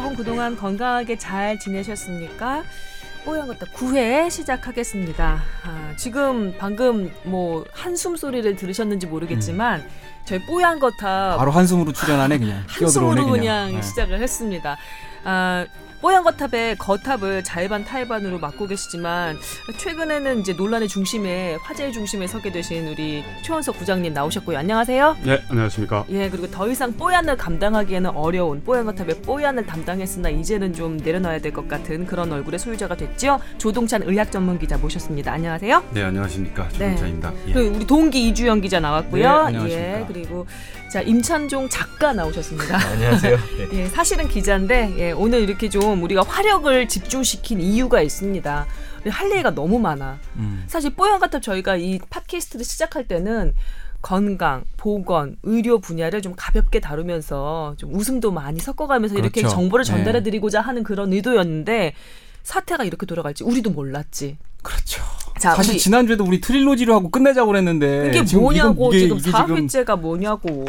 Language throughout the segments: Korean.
여러분 그동안 건강하게 잘 지내셨습니까? 뽀얀 것다 9회 시작하겠습니다. 아, 지금 방금 뭐 한숨 소리를 들으셨는지 모르겠지만 저희 뽀얀 거탑 바로 한숨으로 출연하네 그냥 한숨으로 끼어들어오네 그냥, 네. 시작을 했습니다. 아, 뽀얀 거탑의 거탑을 자의반 타의반으로 맡고 계시지만 최근에는 이제 논란의 중심에 화제의 중심에 서게 되신 우리 최원석 부장님 나오셨고요. 안녕하세요. 네, 안녕하십니까. 예, 그리고 더 이상 뽀얀을 감당하기에는 어려운 뽀얀 거탑의 뽀얀을 담당했으나 이제는 좀 내려놔야 될 것 같은 그런 얼굴의 소유자가 됐죠. 조동찬 의학 전문 기자 모셨습니다. 안녕하세요. 네, 안녕하십니까. 네. 조동찬입니다. 예. 그리고 우리 동기 이주영 기자 나왔고요. 네, 안녕하십니까. 예, 그리고 자 임찬종 작가 나오셨습니다. 안녕하세요. 예, 사실은 기자인데 예, 오늘 이렇게 좀 우리가 화력을 집중시킨 이유가 있습니다. 할 얘기가 너무 많아. 음. 사실 뽀얀 같아 저희가 이 팟캐스트를 시작할 때는 건강, 보건, 의료 분야를 좀 가볍게 다루면서 좀 웃음도 많이 섞어가면서 이렇게 그렇죠. 정보를 네. 전달해드리고자 하는 그런 의도였는데 사태가 이렇게 돌아갈지 우리도 몰랐지. 그렇죠. 자, 사실 우리 지난주에도 우리 트릴로지로 하고 끝내자고 그랬는데 이게 지금 뭐냐고 이게, 지금 이게 4회째가 뭐냐고.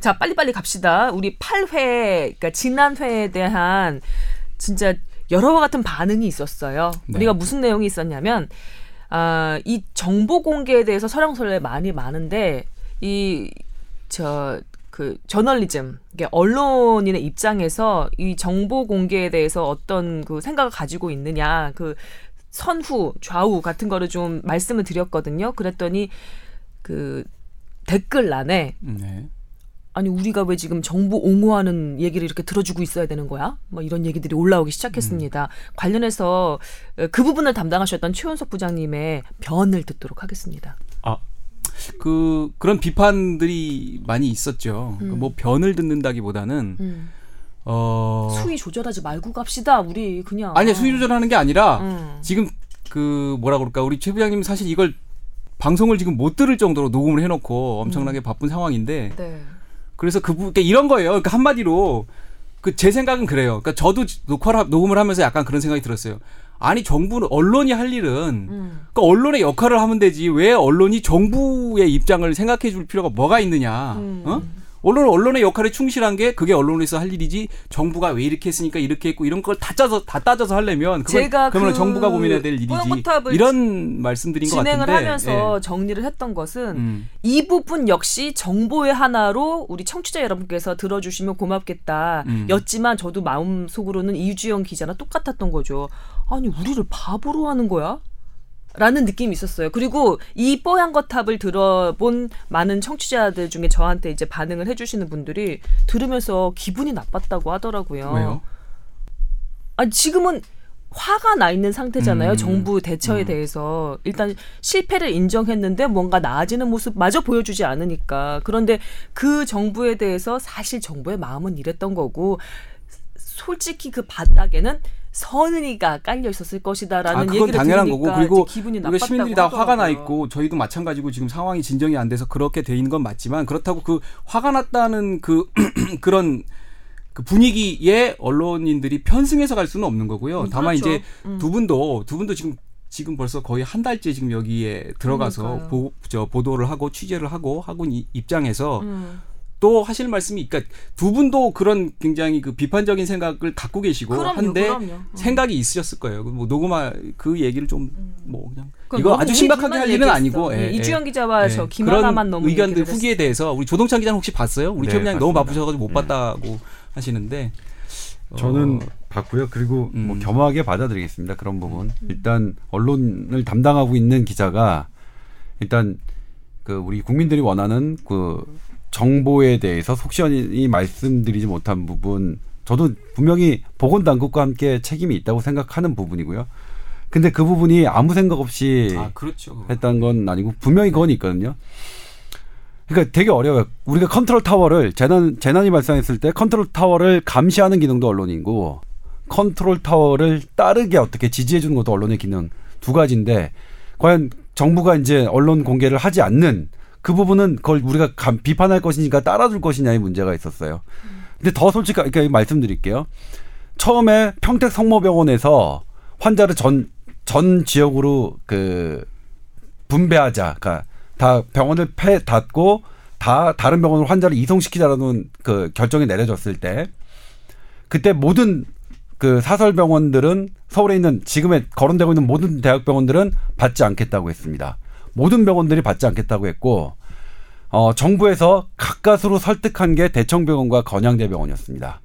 자, 빨리빨리 갑시다. 우리 8회, 그러니까 지난 회에 대한 진짜 여러와 같은 반응이 있었어요. 네. 우리가 무슨 내용이 있었냐면 아, 이 정보 공개에 대해서 설왕설래 많이 많은데 이 저 그 저널리즘, 이게 언론인의 입장에서 이 정보 공개에 대해서 어떤 그 생각을 가지고 있느냐, 그 선후, 좌우 같은 거를 좀 말씀을 드렸거든요. 그랬더니 그 댓글란에 네. 아니 우리가 왜 지금 정보 옹호하는 얘기를 이렇게 들어주고 있어야 되는 거야? 뭐 이런 얘기들이 올라오기 시작했습니다. 관련해서 어, 그 부분을 담당하셨던 최원석 부장님의 변을 듣도록 하겠습니다. 아, 그 그런 비판들이 많이 있었죠. 음. 그뭐 변을 듣는다기보다는 음. 어 수위 조절하지 말고 갑시다. 우리 그냥 아니 수위 조절하는 게 아니라 음. 지금 그 뭐라 그럴까 우리 최 부장님 사실 이걸 방송을 지금 못 들을 정도로 녹음을 해놓고 엄청나게 바쁜 상황인데 네. 그래서 그 부, 그러니까 이런 거예요. 그러니까 한마디로 그 제 생각은 그래요. 그러니까 저도 녹화를 하- 녹음을 하면서 약간 그런 생각이 들었어요. 아니 정부는 언론이 할 일은 음. 그러니까 언론의 역할을 하면 되지 왜 언론이 정부의 입장을 생각해 줄 필요가 뭐가 있느냐. 음. 어? 언론은 언론의 역할에 충실한 게 그게 언론에서 할 일이지 정부가 왜 이렇게 했으니까 이렇게 했고 이런 걸 다 짜서 다 따져서 하려면 그건 제가 그러면 그 정부가 고민해야 될 일이지 이런 말씀드린 것 진행을 같은데 하면서 예. 정리를 했던 것은 음. 이 부분 역시 정보의 하나로 우리 청취자 여러분께서 들어주시면 고맙겠다. 음. 였지만 저도 마음 속으로는 이주영 기자나 똑같았던 거죠. 아니 우리를 바보로 하는 거야? 라는 느낌이 있었어요. 그리고 이 뽀얀 거탑을 들어본 많은 청취자들 중에 저한테 이제 반응을 해주시는 분들이 들으면서 기분이 나빴다고 하더라고요. 왜요? 아니 지금은 화가 나 있는 상태잖아요. 음. 정부 대처에 음. 대해서 일단 실패를 인정했는데 뭔가 나아지는 모습 마저 보여주지 않으니까 그런데 그 정부에 대해서 사실 정부의 마음은 이랬던 거고 솔직히 그 바닥에는 선의가 깔려 있었을 것이다라는 아, 그건 얘기를 당연한 거고 그리고 기분이 우리가 시민들이 다 화가 나 하더라고요. 있고 저희도 마찬가지고 지금 상황이 진정이 안 돼서 그렇게 돼 있는 건 맞지만 그렇다고 그 화가 났다는 그 그런 그 분위기에 언론인들이 편승해서 갈 수는 없는 거고요. 음, 다만 그렇죠. 이제 음. 두 분도 두 분도 지금 지금 벌써 거의 한 달째 지금 여기에 들어가서 그러니까요. 보, 저 보도를 하고 취재를 하고 하고 이 입장에서 음. 또 하실 말씀이 그러니까 두 분도 그런 굉장히 그 비판적인 생각을 갖고 계시고 그럼요, 한데 그럼요. 음. 생각이 있으셨을 거예요. 뭐 녹음할 그 얘기를 좀 뭐 그냥 이거 아주 심각하게 할 일은. 아니고 네, 예, 이주영 예. 기자와 예, 저 김하나만 너무 의견들 후기에 대해서 우리 조동찬 기자는 혹시 봤어요? 우리 네, 최 부장님 너무. 바쁘셔가지고 못 네. 봤다고 하시는데 어, 저는 봤고요. 그리고 뭐 음. 겸허하게 받아들이겠습니다. 그런 부분. 일단 언론을 담당하고 있는 기자가 일단 그 우리 국민들이 원하는 그 정보에 대해서 속 시원히 말씀드리지 못한 부분 저도 분명히 보건당국과 함께 책임이 있다고 생각하는 부분이고요. 근데 그 부분이 아무 생각 없이 아 그렇죠. 했다는 건 아니고 분명히 그건 있거든요. 그러니까 되게 어려워요. 우리가 컨트롤 타워를 재난 재난이 발생했을 때 컨트롤 타워를 감시하는 기능도 언론이고 컨트롤 타워를 따르게 어떻게 지지해 주는 것도 언론의 기능 두 가지인데 과연 정부가 이제 언론 공개를 하지 않는 그 부분은 그걸 우리가 감- 비판할 것이니까 따라줄 것이냐의 문제가 있었어요. 근데 더 솔직하게 말씀드릴게요. 처음에 평택 성모병원에서 환자를 전, 전 지역으로 그 분배하자. 그러니까 다 병원을 폐 닫고 다 다른 병원으로 환자를 이송시키자라는 그 결정이 내려졌을 때 그때 모든 그 사설 병원들은 서울에 있는 지금에 거론되고 있는 모든 대학 병원들은 받지 않겠다고 했습니다. 모든 병원들이 받지 않겠다고 했고 어, 정부에서 가까스로 설득한 게 대청병원과 건양대병원이었습니다.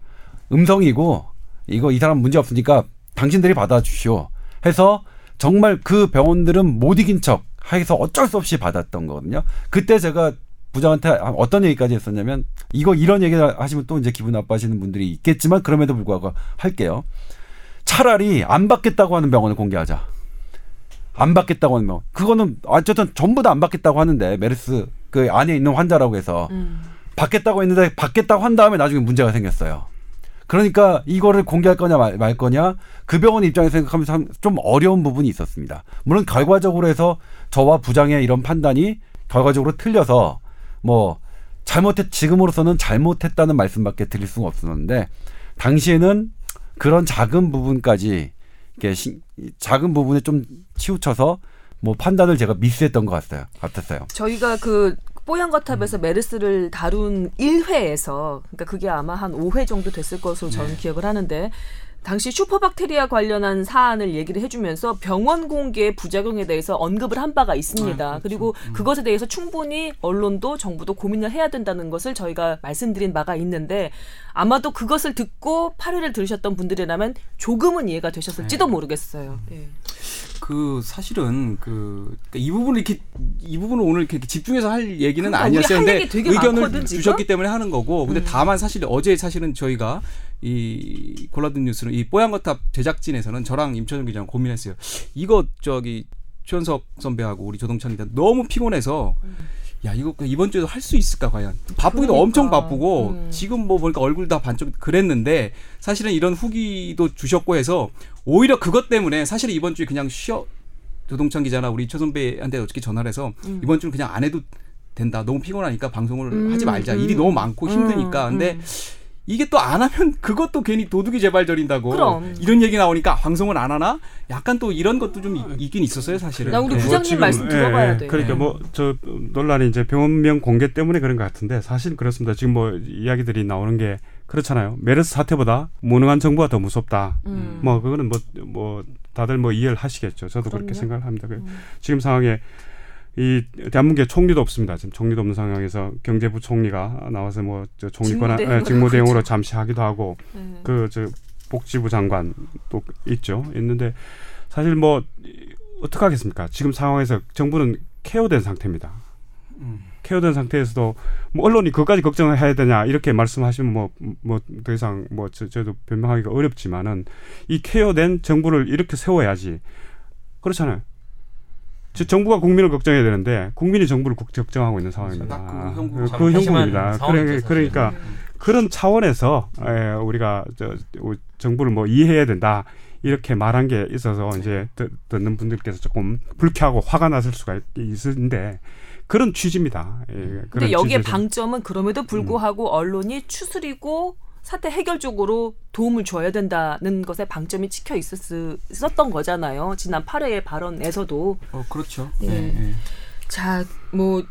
음성이고 이거 이 사람 문제 없으니까 당신들이 받아주시오 해서 정말 그 병원들은 못 이긴 척 해서 어쩔 수 없이 받았던 거거든요. 그때 제가 부장한테 어떤 얘기까지 했었냐면 이거 이런 얘기를 하시면 또 이제 기분 나빠하시는 분들이 있겠지만 그럼에도 불구하고 할게요. 차라리 안 받겠다고 하는 병원을 공개하자. 안 받겠다고 병원. 그거는 어쨌든 전부 다 안 받겠다고 하는데 메르스 그 안에 있는 환자라고 해서 음. 받겠다고 했는데 받겠다고 한 다음에 나중에 문제가 생겼어요. 그러니까 이거를 공개할 거냐 말, 말 거냐 그 병원 입장에서 생각하면 참 좀 어려운 부분이 있었습니다. 물론 결과적으로 해서 저와 부장의 이런 판단이 결과적으로 틀려서 뭐 잘못했 지금으로서는 잘못했다는 말씀밖에 드릴 수가 없었는데 당시에는 그런 작은 부분까지 이렇게 시, 작은 부분에 좀 치우쳐서 뭐 판단을 제가 미스했던 것 같아요. 같았어요. 저희가 그 뽀얀 거탑에서 메르스를 다룬 1회에서 그러니까 그게 아마 한 5회 정도 됐을 것으로 저는 기억을 하는데 당시 슈퍼박테리아 관련한 사안을 얘기를 해주면서 병원 공개의 부작용에 대해서 언급을 한 바가 있습니다. 그리고 그것에 대해서 충분히 언론도 정부도 고민을 해야 된다는 것을 저희가 말씀드린 바가 있는데 아마도 그것을 듣고 8회를 들으셨던 분들이라면 조금은 이해가 되셨을지도 모르겠어요. 예. 그 사실은 그 이 부분을 이렇게 이 부분을 오늘 이렇게 집중해서 할 얘기는 그러니까 아니었어요. 근데 의견을 많거든? 주셨기 때문에 하는 거고. 근데 음. 다만 사실 어제 사실은 저희가 이 골라든 뉴스는 이 뽀얀거탑 제작진에서는 저랑 임천영 기자랑 고민했어요. 이거 저기 최현석 선배하고 우리 조동찬 기자 너무 피곤해서 야 이거 이번 주에도 할 수 있을까 과연 바쁘기도 그러니까. 엄청 바쁘고 음. 지금 뭐 보니까 얼굴 다 반쪽 그랬는데 사실은 이런 후기도 주셨고 해서 오히려 그것 때문에 사실은 이번 주에 그냥 쉬어 조동찬 기자나 우리 최 선배한테 어떻게 전화를 해서 음. 이번 주는 그냥 안 해도 된다 너무 피곤하니까 방송을 음, 하지 말자 음. 일이 너무 많고 힘드니까 음, 근데 음. 이게 또 안 하면 그것도 괜히 도둑이 재발절인다고 그럼. 이런 얘기 나오니까 방송을 안 하나 약간 또 이런 것도 좀 이- 있긴 있었어요 사실은 나 우리 네. 부장님 지금, 말씀 들어봐야 돼. 그러니까 네. 뭐저 논란이 이제 병원명 공개 때문에 그런 것 같은데 사실 그렇습니다. 지금 뭐 이야기들이 나오는 게 그렇잖아요. 메르스 사태보다 무능한 정부가 더 무섭다. 음. 뭐 그거는 뭐뭐 다들 뭐 이해를 하시겠죠. 저도 그렇게 그럼요. 생각을 합니다. 그 음. 지금 상황에 이 대한민국에 총리도 없습니다. 지금 총리도 없는 상황에서 경제부 총리가 나와서 뭐 저 총리 권한 직무대행으로 예, 직무대행으로 그렇죠. 잠시 하기도 하고 음. 그저 복지부 장관 또 있죠. 있는데 사실 뭐 어떻게 하겠습니까? 지금 상황에서 정부는 케어된 상태입니다. 음. 케어된 상태에서도 뭐 언론이 그것까지 걱정을 해야 되냐 이렇게 말씀하시면 뭐 뭐 더 이상 뭐 저, 저도 변명하기가 어렵지만은 이 케어된 정부를 이렇게 세워야지 그렇잖아요. 저 정부가 국민을 걱정해야 되는데 국민이 정부를 국- 걱정하고 있는 상황입니다. 형국. 그참 형국입니다. 그래. 그러니까 그런 차원에서 에, 우리가 저, 우- 정부를 뭐 이해해야 된다 이렇게 말한 게 있어서 이제 듣, 듣는 분들께서 조금 불쾌하고 화가 났을 수가 있- 있는데 그런 취지입니다. 예, 근데 그런 여기에 취지에서. 방점은 그럼에도 불구하고 언론이 추스리고 사태 해결 쪽으로 도움을 줘야 된다는 것에 방점이 찍혀 있었, 있었던 거잖아요. 지난 8회의 발언에서도. 어 그렇죠 예. 네, 네. 자, 뭐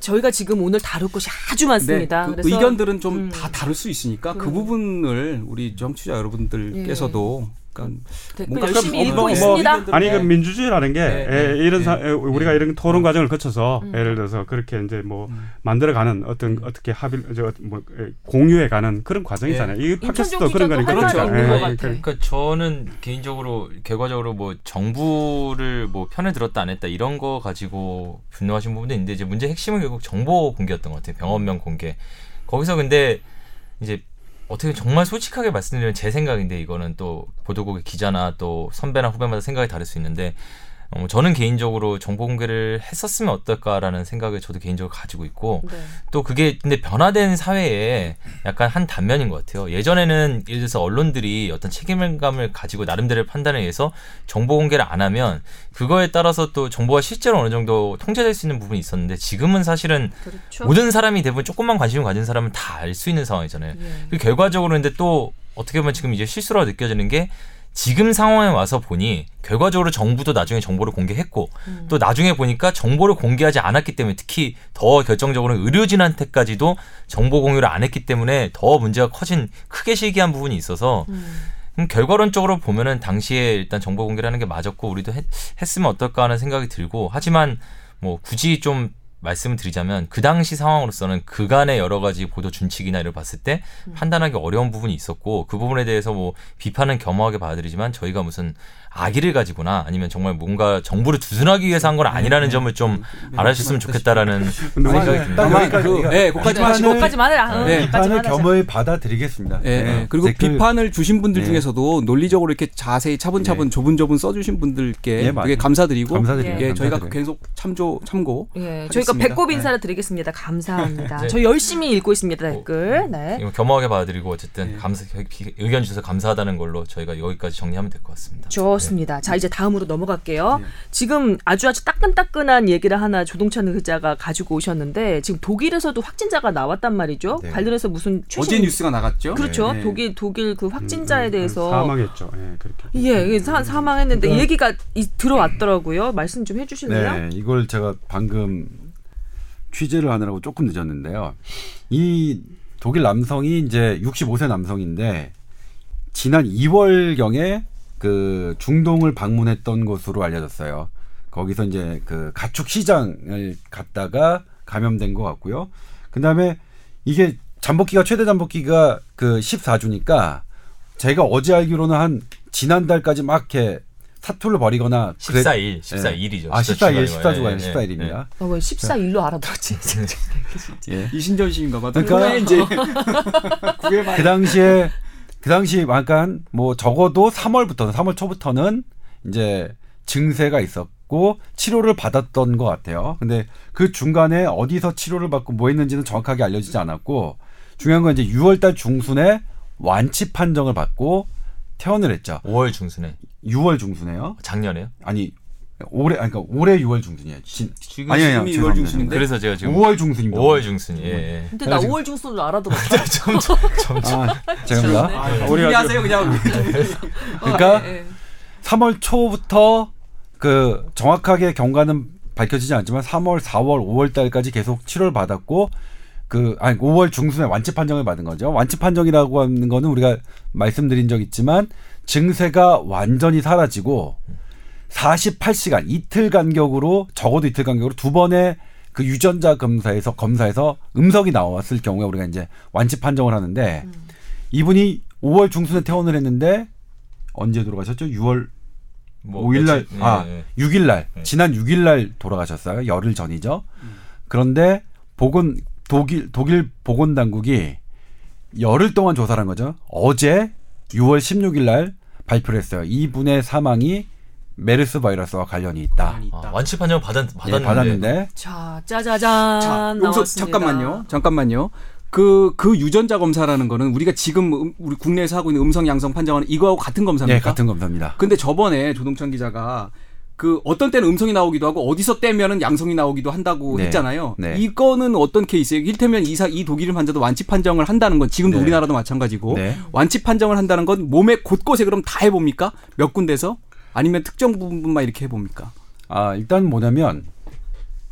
저희가 지금 오늘 다룰 것이 아주 많습니다. 네, 그 의견들은 좀 음. 다 다를 수 있으니까 그 그럼. 부분을 우리 정치자 여러분들께서도 그러니까 뭔가 열심히 좀 읽고 뭐- 있습니다. 의견들은 아니 그 네. 민주주의라는 게 네, 에, 네, 이런 네. 사, 에, 우리가 이런 토론 과정을 거쳐서 음. 예를 들어서 그렇게 이제 뭐 음. 만들어가는 어떤 어떻게 합의 저뭐 공유해가는 그런 과정이잖아요. 이 팟캐스트도 그런 거니까. 그러니까 그러니까 저는 개인적으로 결과적으로 뭐 정부를 뭐 편을 들었다 안 했다 이런 거 가지고 분노하신 부분도 있는데 이제 문제 핵심은 결국 정보 공개였던 것 같아요. 병원명 공개. 거기서 근데 이제 어떻게 정말 솔직하게 말씀드리면 제 생각인데 이거는 또 보도국의 기자나 또 선배나 후배마다 생각이 다를 수 있는데 어, 저는 개인적으로 정보 공개를 했었으면 어떨까라는 생각을 저도 개인적으로 가지고 있고 네. 또 그게 근데 변화된 사회에 약간 한 단면인 것 같아요. 예전에는 예를 들어서 언론들이 어떤 책임감을 가지고 나름대로의 판단에 의해서 정보 공개를 안 하면 그거에 따라서 또 정보가 실제로 어느 정도 통제될 수 있는 부분이 있었는데 지금은 사실은 그렇죠. 모든 사람이 대부분 조금만 관심을 가진 사람은 다 알 수 있는 상황이잖아요. 예. 그 결과적으로 근데 또 어떻게 보면 지금 이제 실수라고 느껴지는 게 지금 상황에 와서 보니 결과적으로 정부도 나중에 정보를 공개했고 또 나중에 보니까 정보를 공개하지 않았기 때문에 특히 더 결정적으로 의료진한테까지도 정보 공유를 안 했기 때문에 더 문제가 커진 크게 시기한 부분이 있어서 음, 결과론적으로 보면은 당시에 일단 정보 공개를 하는 게 맞았고 우리도 했, 했으면 어떨까 하는 생각이 들고 하지만 뭐 굳이 좀 말씀을 드리자면 그 당시 상황으로서는 그간의 여러 가지 보도 준칙이나 이를 봤을 때 판단하기 어려운 부분이 있었고 그 부분에 대해서 뭐 비판은 겸허하게 받아들이지만 저희가 무슨 악의를 가지거나 아니면 정말 뭔가 정부를 두둔하기 위해서 한 건 아니라는 점을 좀 알아주셨으면 좋겠다라는 생각이 듭니다. 다만 그 이거 예, 그까지 마시고 거기까지만 해라. 응, 네. 비판을. 겸허히 받아들이겠습니다. 예, 네. 예. 그리고 댓글- 비판을 주신 분들 네. 중에서도 논리적으로 이렇게 자세히 차분차분 조분조분 써주신 분들께 예. 되게 감사드리고 감사드립니다. 예, 저희가. 계속 참조 참고 예, 저희가 하겠습니다. 배꼽 인사를 드리겠습니다. 감사합니다. 네. 저희 열심히 읽고 있습니다 댓글. 네. 이거 겸허하게 받아들이고 어쨌든 감사 비- 의견 주셔서 감사하다는 걸로 저희가 여기까지 정리하면 될 것 같습니다. 좋습니다. 자 이제 다음으로 넘어갈게요. 네. 지금 아주 아주 따끈따끈한 얘기를 하나 조동찬 기자가 가지고 오셨는데 지금 독일에서도 확진자가 나왔단 말이죠. 네. 관련해서 무슨 최신 어제 뉴스가 나갔죠. 그렇죠. 네. 독일 독일 그 음, 확진자에 대해서 사망했죠. 예, 그렇게. 예, 이게 사, 사망했는데 이 얘기가 이, 들어왔더라고요. 말씀 좀 해주실래요? 네, 이걸 제가 방금 취재를 하느라고 조금 늦었는데요. 이 독일 남성이 이제 65세 남성인데 지난 2월 경에 그 중동을 방문했던 것으로 알려졌어요. 거기서 이제 그 가축 시장을 갔다가 감염된 것 같고요. 그 다음에 이게 잠복기가 최대 잠복기가 그 14주니까 제가 어제 알기로는 한 지난달까지 막 이렇게 사투를 벌이거나 그랬- 14일, 14일이죠. 아, 14일, 14주가 아니라 14일입니다. 어, 왜 14일로 알아들었지? 예. 이신전 씨인가 봐. 그러니까- 이제 그 당시에 그 당시 약간 뭐 적어도 3월부터는 3월 초부터는 이제 증세가 있었고 치료를 받았던 것 같아요. 근데 그 중간에 어디서 치료를 받고 뭐 했는지는 정확하게 알려지지 않았고 중요한 건 이제 6월달 중순에 완치 판정을 받고 퇴원을 했죠. 5월 중순에 6월 중순에요. 작년에요. 아니 올해 아니 그러니까 올해 6월 중순이에요. 진, 지금 아니 아니 지금이 6월 중순인데? 그래서 제가 지금 5월 중순입니다. 5월 중순. 예. 예. 근데 나 5월 중순으로 알아들었어. 점점 점점 아? 우리 하세요 그냥. 그러니까 예, 예. 3월 초부터 그 정확하게 경과는 밝혀지지 않지만 3월, 4월, 5월 달까지 계속 치료를 받았고 그 아니 5월 중순에 완치 판정을 받은 거죠. 완치 판정이라고 하는 거는 우리가 말씀드린 적 있지만 증세가 완전히 사라지고 48시간 이틀 간격으로 적어도 이틀 간격으로 두 번의 그 유전자 검사에서 검사에서 음성이 나왔을 경우에 우리가 이제 완치 판정을 하는데 이분이 5월 중순에 퇴원을 했는데 언제 돌아가셨죠? 6월 뭐 5일 날, 며칠- 예, 아, 예. 6일 날, 네. 지난 6일 날 돌아가셨어요. 열흘 전이죠. 그런데 보건, 독일, 독일 보건 당국이 열흘 동안 조사를 한 거죠. 어제 6월 16일 날 발표를 했어요. 이분의 사망이 메르스 바이러스와 관련이 있다. 아, 완치 판정 받았 예, 받았는데, 받았는데 자, 짜자잔 자, 여기서. 잠깐만요. 잠깐만요. 그, 그 유전자 검사라는 거는 우리가 지금 음- 우리 국내에서 하고 있는 음성 양성 판정하는 이거하고 같은 검사입니까? 예, 같은 검사입니다. 근데 저번에 조동찬 기자가 그 어떤 때는 음성이 나오기도 하고 어디서 떼면은 양성이 나오기도 한다고 네. 했잖아요. 네. 이거는 어떤 케이스예요? 일테면 이사 이 독일 환자도 완치 판정을 한다는 건 지금도 네. 우리나라도 마찬가지고 네. 완치 판정을 한다는 건 몸에 곳곳에 그럼 다 해봅니까? 몇 군데서 아니면 특정 부분만 이렇게 해봅니까? 아, 일단 뭐냐면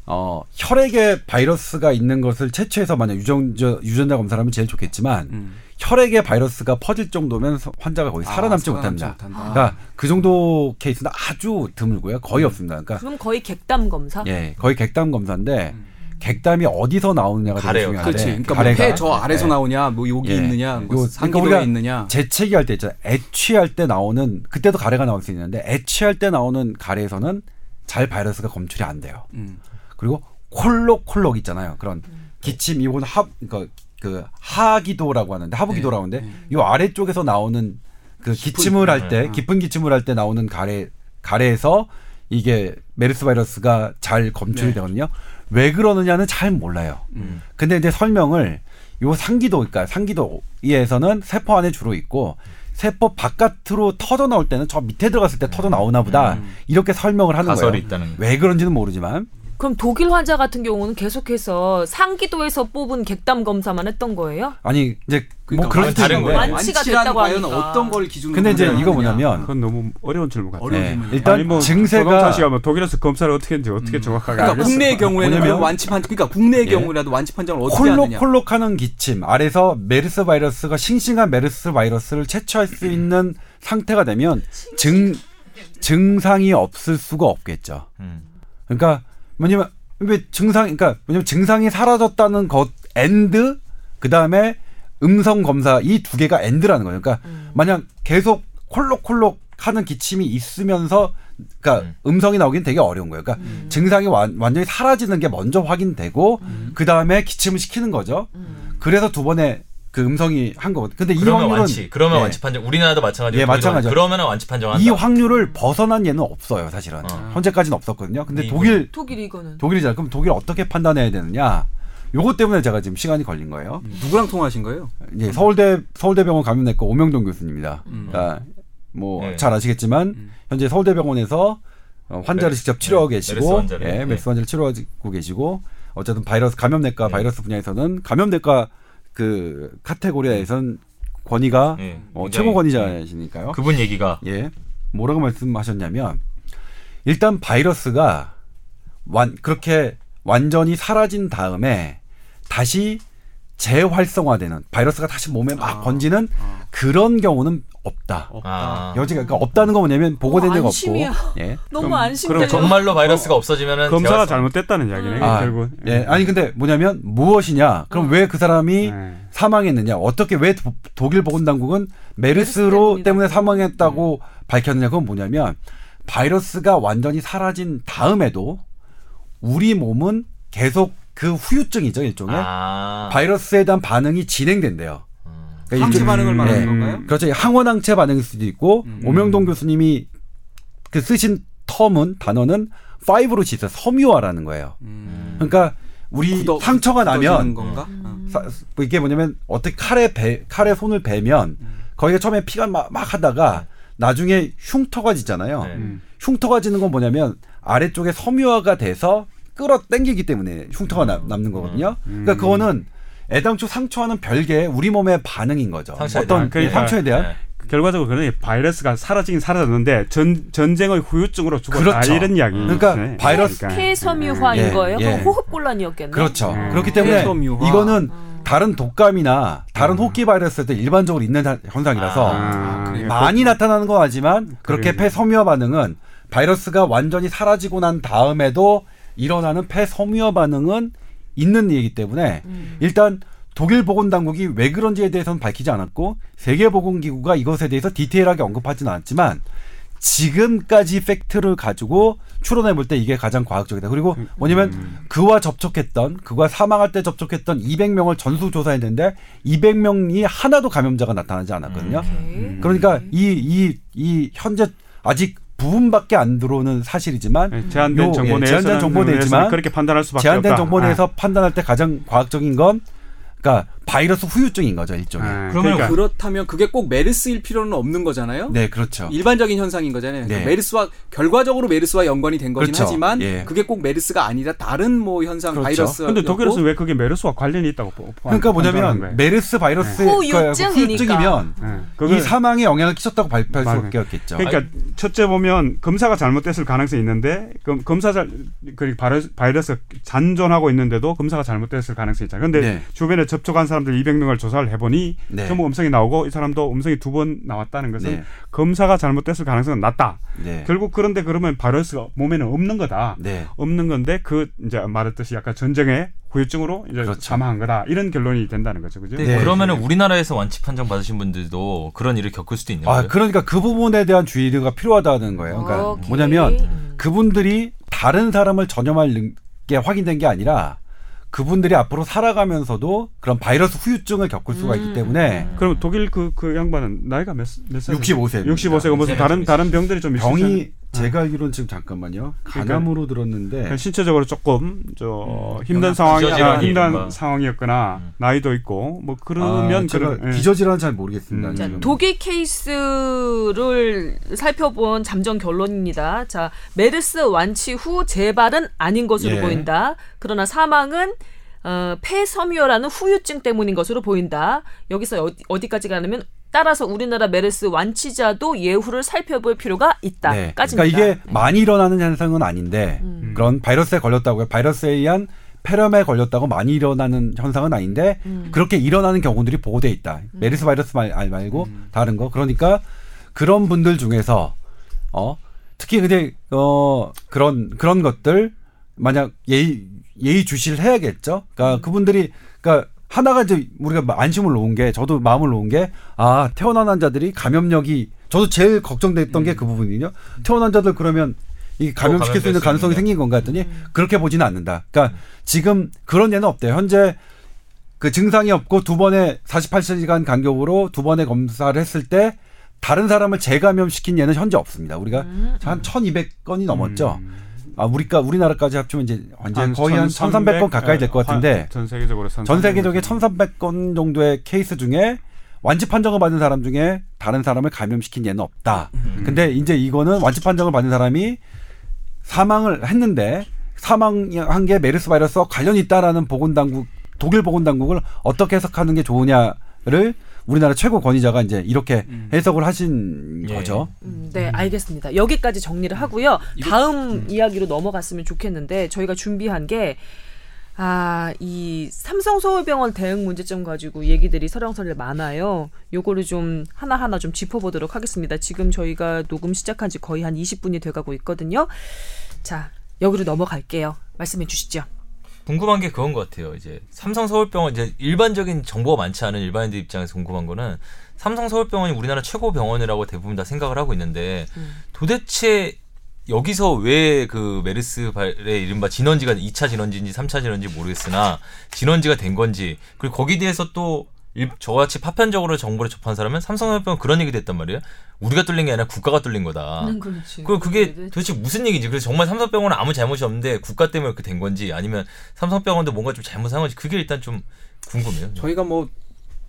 어, 혈액에 바이러스가 있는 것을 채취해서 만약 유전자 유전자 검사를 하면 제일 좋겠지만 음. 혈액에 바이러스가 퍼질 정도면 서- 환자가 거의 살아남지 아, 못합니다. 못한다. 그러니까 그 정도 케이스는 아주 드물고요. 거의 없습니다. 그러니까 그럼 거의 객담 검사? 예, 거의 객담 검사인데 객담이 어디서 나오느냐가 되게 가래요. 중요한데 그렇지. 그러니까 가래가. 뭐폐저 아래서 예. 나오냐, 뭐 여기 예. 있느냐, 뭐 요- 상기도에 그러니까 있느냐. 재채기 할 때 있잖아요. 애취할 때 나오는 그때도 가래가 나올 수 있는데 애취할 때 나오는 가래에서는 잘 바이러스가 검출이 안 돼요. 음. 그리고 콜록콜록 있잖아요. 그런 기침 이건 하 그러니까 그 하기도라고 하는데 하부기도라고 하는데 이 아래쪽에서 나오는 그 기침을 할 때 깊은 기침을 할 때 나오는 가래 가래에서 이게 메르스 바이러스가 잘 검출이 네. 되거든요. 왜 그러느냐는 잘 몰라요. 음. 근데 이제 설명을 요 상기도 그러니까 상기도에서는 세포 안에 주로 있고 세포 바깥으로 터져 나올 때는 저 밑에 들어갔을 때 터져 나오나 보다 이렇게 설명을 하는 거예요. 있다는 거. 왜 그런지는 모르지만 그럼 독일 환자 같은 경우는 계속해서 상기도에서 뽑은 객담 검사만 했던 거예요? 아니 이제 뭐 그러니까 그럴 수도 다른 거예요. 완치가 됐다고 하니까. 어떤 걸 기준으로 근데 이제 이거. 뭐냐면 그건 너무 어려운 질문 같아요. 네. 일단 아니 뭐 증세가 씨가 뭐 독일에서 검사를 어떻게 했는지 어떻게 정확하게 그러니까 알겠어요. 국내의 경우에는 뭐냐면- 그 완치 판 그러니까 국내의 예. 경우라도 완치 판정을 어떻게 하느냐. 콜록콜록하는 기침 아래서 메르스 바이러스가 싱싱한 메르스 바이러스를 채취할 수 있는 상태가 되면 증 증상이 없을 수가 없겠죠. 음. 그러니까 뭐냐면 왜 증상 그러니까 뭐냐면 증상이 사라졌다는 것 and 그다음에 음성 검사 이 두 개가 and라는 거예요. 그러니까 만약 계속 콜록콜록 하는 기침이 있으면서 그러니까 음. 성이 나오기는 되게 어려운 거예요. 그러니까 증상이 완, 완전히 사라지는 게 먼저 확인되고 그다음에 기침을 시키는 거죠. 그래서 두 번의 그 음성이 한 거거든요. 근데 이 그러면 확률은 완치. 그러면 예, 완치 판정. 우리나라도 마찬가지고. 예, 마찬가지죠. 그러면 완치 판정한다. 이 확률을 벗어난 예는 없어요, 사실은. 어. 현재까지는 없었거든요. 근데 이- 독일 독일 이거는. 독일이잖아요. 그럼 독일 어떻게 판단해야 되느냐? 요것 때문에 제가 지금 시간이 걸린 거예요. 누구랑 통화하신 거예요? 이제 서울대 서울대병원 감염내과 오명동 교수님입니다. 음. 그러니까 뭐 네. 잘 아시겠지만 음. 현재 서울대병원에서 어, 환자를 메르스- 직접 치료하고 네, 계시고, 메르스 환자를. 예, 네. 메르스 환자를 치료하고 계시고, 어쨌든 바이러스 감염내과 네. 바이러스 분야에서는 감염내과 그 카테고리에선 권위가 예, 어, 최고 권위자이시니까요. 그분 얘기가 예. 뭐라고 말씀하셨냐면 일단 바이러스가 완 그렇게 완전히 사라진 다음에 다시 재활성화되는 바이러스가 다시 몸에 막 아. 번지는 아. 그런 경우는 없다. 없다. 아. 여지가 그러니까 없다는 거 뭐냐면 보고된 어, 적 안심이야. 없고. 예. 너무 그럼- 안심돼요. 그럼 정말로 바이러스가 없어지면은 검사가 재활성- 잘못됐다는 이야기네 아, 결국. 예. 아니 근데 뭐냐면 무엇이냐? 그럼 왜그 사람이 네. 사망했느냐? 어떻게 왜 도- 독일 보건당국은 메르스로. 때문에 사망했다고 밝혔느냐? 그건 뭐냐면 바이러스가 완전히 사라진 다음에도 우리 몸은 계속 그 후유증이죠 일종의 아. 바이러스에 대한 반응이 진행된대요. 음. 그러니까 항체 반응을 말하는 예. 건가요? 그렇죠. 항원항체 반응일 수도 있고 음. 오명동 교수님이 그 쓰신 term은 단어는 fibrosis예요. 섬유화라는 거예요. 음. 그러니까 우리 굳어- 상처가 나면 건가? 음. 어. 사- 뭐 이게 뭐냐면 어떻게 칼에 배, 칼에 손을 베면 거기가 처음에 피가 막, 막 하다가 나중에 흉터가 지잖아요. 네. 음. 흉터가 지는 건 뭐냐면 아래쪽에 섬유화가 돼서 끌어 당기기 때문에 흉터가 남, 남는 거거든요. 그러니까 그거는 애당초 상처와는 별개 우리 몸의 반응인 거죠. 상처에 어떤 대한, 그러니까- 상처에 대한 네. 결과적으로 그런 바이러스가 사라지긴 사라졌는데 전 전쟁의 후유증으로 죽었다 그렇죠. 이런 이야기. 그러니까 바이러스- 폐섬유화인 예, 거예요? 예. 그럼 호흡 곤란이었겠네. 그렇죠. 음. 그렇기 때문에 폐섬유화. 이거는 음. 다른 독감이나 다른 호흡기 바이러스도 일반적으로 있는 하- 현상이라서 아? 많이 나타나는 건 하지만 그렇게 그래요. 폐섬유화 반응은 바이러스가 완전히 사라지고 난 다음에도 일어나는 폐섬유화 반응은 있는 얘기 때문에 음. 일단 독일 보건당국이 왜 그런지에 대해서는 밝히지 않았고 세계보건기구가 이것에 대해서 디테일하게 언급하지는 않았지만 지금까지 팩트를 가지고 추론해 볼 때 이게 가장 과학적이다. 그리고 뭐냐면 그와 접촉했던 그가 사망할 때 접촉했던 200명을 전수 조사했는데 200명이 하나도 감염자가 나타나지 않았거든요. 오케이. 그러니까 이 이이 현재 아직 부분밖에 안 들어오는 사실이지만 네, 제한된 요, 정보 예, 내에서는 제한된 정보 내지만 그렇게 판단할 수밖에 제한된 없다. 정보 아. 내에서 판단할 때 가장 과학적인 건 그러니까 바이러스 후유증인 거죠 일종의. 아, 그러면 그러니까 그렇다면 그게 꼭 메르스일 필요는 없는 거잖아요. 네, 그렇죠. 일반적인 현상인 거잖아요. 네. 그러니까 메르스와 결과적으로 메르스와 연관이 된 거긴 그렇죠. 하지만 예. 그게 꼭 메르스가 아니라 다른 뭐 현상 그렇죠. 바이러스. 근데 독일에서는 왜 그게 메르스와 관련이 있다고 보- 그러니까 뭐냐면? 메르스 바이러스 네. 후유증이니까. 후유증이면 네. 이 사망에 영향을 끼쳤다고 발표할. 수밖에 없겠죠. 그러니까 첫째 보면 검사가 잘못됐을 가능성이 있는데 그 검사 잘, 그 바이러스, 바이러스 잔존하고 있는데도 검사가 잘못됐을 가능성이 있잖아요. 근데 네. 주변에 접촉한 사람 들 200명을 조사를 해보니 네. 전부 음성이 나오고 이 사람도 음성이 두 번 나왔다는 것은 네. 검사가 잘못됐을 가능성은 낮다. 네. 결국 그런데 그러면 바이러스가 몸에는 없는 거다. 네. 없는 건데 그 이제 말했듯이 약간 전쟁의 후유증으로 이제 그렇죠. 사망한 거다. 이런 결론이 된다는 거죠. 그죠? 네. 그러면은 우리나라에서 완치 판정 받으신 분들도 그런 일을 겪을 수도 있는 아, 거예요. 그러니까 그 부분에 대한 주의가 필요하다는 거예요. 그러니까 오케이. 뭐냐면 음. 그분들이 다른 사람을 전염할 게 확인된 게 아니라 그분들이 앞으로 살아가면서도 그런 바이러스 후유증을 겪을 수가 있기 음. 때문에 그럼 독일 그, 그 양반은 나이가 몇, 몇 살? 65세 입니다. 65세가 무슨 네, 다른 네. 다른 병들이 좀 병이 있으면 제가 알기로는 지금 잠깐만요. 간암으로 들었는데 그냥 신체적으로 조금 저 힘든 음, 상황이 기저질환이 아, 힘든 이른바. 상황이었거나 음. 나이도 있고 뭐 그러면 아, 제가 그런 예. 기저질환 잘 모르겠습니다. 음. 자. 독일 케이스를 살펴본 잠정 결론입니다. 자, 메르스 완치 후 재발은 아닌 것으로 예. 보인다. 그러나 사망은 어, 폐섬유라는 후유증 때문인 것으로 보인다. 여기서 어디, 어디까지 가냐면 따라서 우리나라 메르스 완치자도 예후를 살펴볼 필요가 네. 있다까지입니다. 그러니까 이게 많이 일어나는 현상은 아닌데 음. 그런 바이러스에 걸렸다고요. 바이러스에 의한 폐렴에 걸렸다고 많이 일어나는 현상은 아닌데 음. 그렇게 일어나는 경우들이 보고돼 있다. 메르스 바이러스 말, 알- 말고 다른 거. 그러니까 그런 분들 중에서 어 특히 근데 어 그런 그런 것들 만약 예의 예의 주시를 해야겠죠. 그러니까 그분들이 그러니까 하나가 이제 우리가 안심을 놓은 게 저도 마음을 놓은 게 아 태어난 환자들이 감염력이 저도 제일 걱정됐던 게그 부분이요. 태어난 환자들 그러면 이 감염시킬 수 있는 가능성이. 생긴 건가 했더니 그렇게 보지는 않는다. 그러니까 지금 그런 예는 없대요. 현재 그 증상이 없고 두 번의 48시간 간격으로 두 번의 검사를 했을 때 다른 사람을 재감염시킨 예는 현재 없습니다. 우리가 음. 한 1,200건이 넘었죠. 아, 우리가 우리나라까지 합치면 이제 완전 한 거의 한 1,300건 가까이 될 것 같은데 전 세계적으로 전 세계적인 1,300건 정도의 케이스 중에 완치 판정을 받은 사람 중에 다른 사람을 감염시킨 예는 없다. 근데 이제 이거는 완치 판정을 받은 사람이 사망을 했는데 사망한 게 메르스 바이러스와 관련이 있다라는 보건당국 독일 보건당국을 어떻게 해석하는 게 좋으냐를 우리나라 최고 권위자가 이제 이렇게 해석을 하신 예. 거죠. 음, 네, 알겠습니다. 여기까지 정리를 하고요. 다음 이야기로 넘어갔으면 좋겠는데 저희가 준비한 게 아, 이 삼성 서울병원 대응 문제점 가지고 얘기들이 설렁설렁 많아요. 요거를 좀 하나하나 좀 짚어보도록 하겠습니다. 지금 저희가 녹음 시작한 지 거의 한 20분이 돼가고 있거든요. 자, 여기로 넘어갈게요. 말씀해 주시죠. 궁금한 게 그건 것 같아요. 이제 삼성 서울병원 이제 일반적인 정보가 많지 않은 일반인들 입장에서 궁금한 거는 삼성 서울병원이 우리나라 최고 병원이라고 대부분 다 생각을 하고 있는데 도대체 여기서 왜 그 메르스 발의 이른바 진원지가 2차 진원지인지 3차 진원지 모르겠으나 진원지가 된 건지 그리고 거기에 대해서 또 일- 저같이 파편적으로 정보를 접한 사람은 삼성 서울병원 그런 얘기도 했단 말이에요. 우리가 뚫린 게 아니라 국가가 뚫린 거다. 그렇지. 그 그게 도대체 무슨 얘기인지 그래서 정말 삼성병원은 아무 잘못이 없는데 국가 때문에 그렇게 된 건지 아니면 삼성병원도 뭔가 좀 잘못한 건지 그게 일단 좀 궁금해요. 저희가 뭐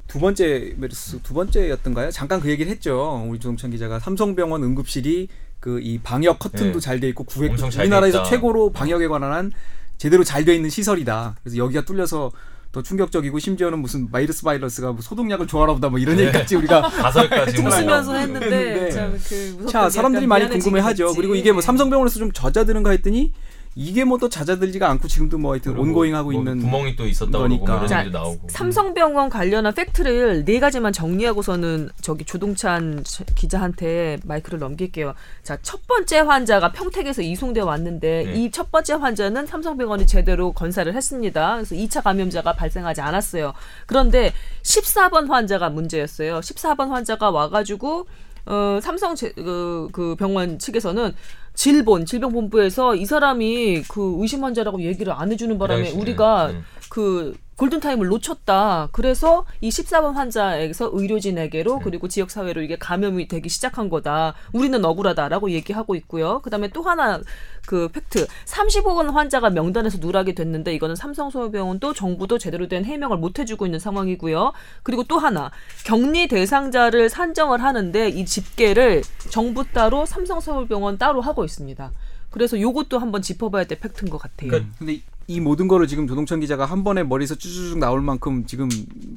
두 번째 메르스 두 번째였던가요? 잠깐 그 얘기를 했죠. 우리 조동찬 기자가 삼성병원 응급실이 그 이 방역 커튼도 네. 잘돼 있고 구획 엄청 잘돼 우리나라에서. 최고로 방역에 관한 제대로 잘 돼 있는 시설이다. 그래서 여기가 뚫려서 더 충격적이고 심지어는 무슨 바이러스 바이러스가 뭐 소독약을 조하나 보다 뭐 이런 얘기까지 우리가 가설까지 뭐 웃으면서 나오고. 했는데 했는데. 참그 무섭던 자 사람들이 약간 많이 미안해지긴 궁금해하죠. 그리고 이게 뭐 삼성병원에서 좀 잦아드는가 했더니 이게 뭐 또 잦아들지가 않고 지금도 뭐 하여튼 온고잉하고 뭐 있는 구멍이 또 있었다고 뭐 자, 이런 얘기도 나오고. 삼성병원 관련한 팩트를 네 가지만 정리하고서는 저기 조동찬 기자한테 마이크를 넘길게요. 자, 첫 번째 환자가 평택에서 이송돼 왔는데 네. 이첫 번째 환자는 삼성병원이 제대로 건사를 했습니다. 그래서 2차 감염자가 발생하지 않았어요. 그런데 14번 환자가 문제였어요. 14번 환자가 와가지고 어, 삼성 제, 그, 그 병원 측에서는 질본 질병본부에서 이 사람이 그 의심 환자라고 얘기를 안 해주는 바람에 당시에. 우리가 음. 그 골든타임을 놓쳤다. 그래서 이 14번 환자에서 의료진에게로 네. 그리고 지역사회로 이게 감염이 되기 시작한 거다. 우리는 억울하다라고 얘기하고 있고요. 그 다음에 또 하나 그 팩트. 35번 환자가 명단에서 누락이 됐는데 이거는 삼성서울병원도 정부도 제대로 된 해명을 못 해주고 있는 상황이고요. 그리고 또 하나 격리 대상자를 산정을 하는데 이 집계를 정부 따로 삼성서울병원 따로 하고 있습니다. 그래서 요것도 한번 짚어봐야 될 팩트인 것 같아요. 그러니까 근데 이 모든 거를 지금 조동찬 기자가 한 번에 머리에서 쭈쭈쭉 나올 만큼 지금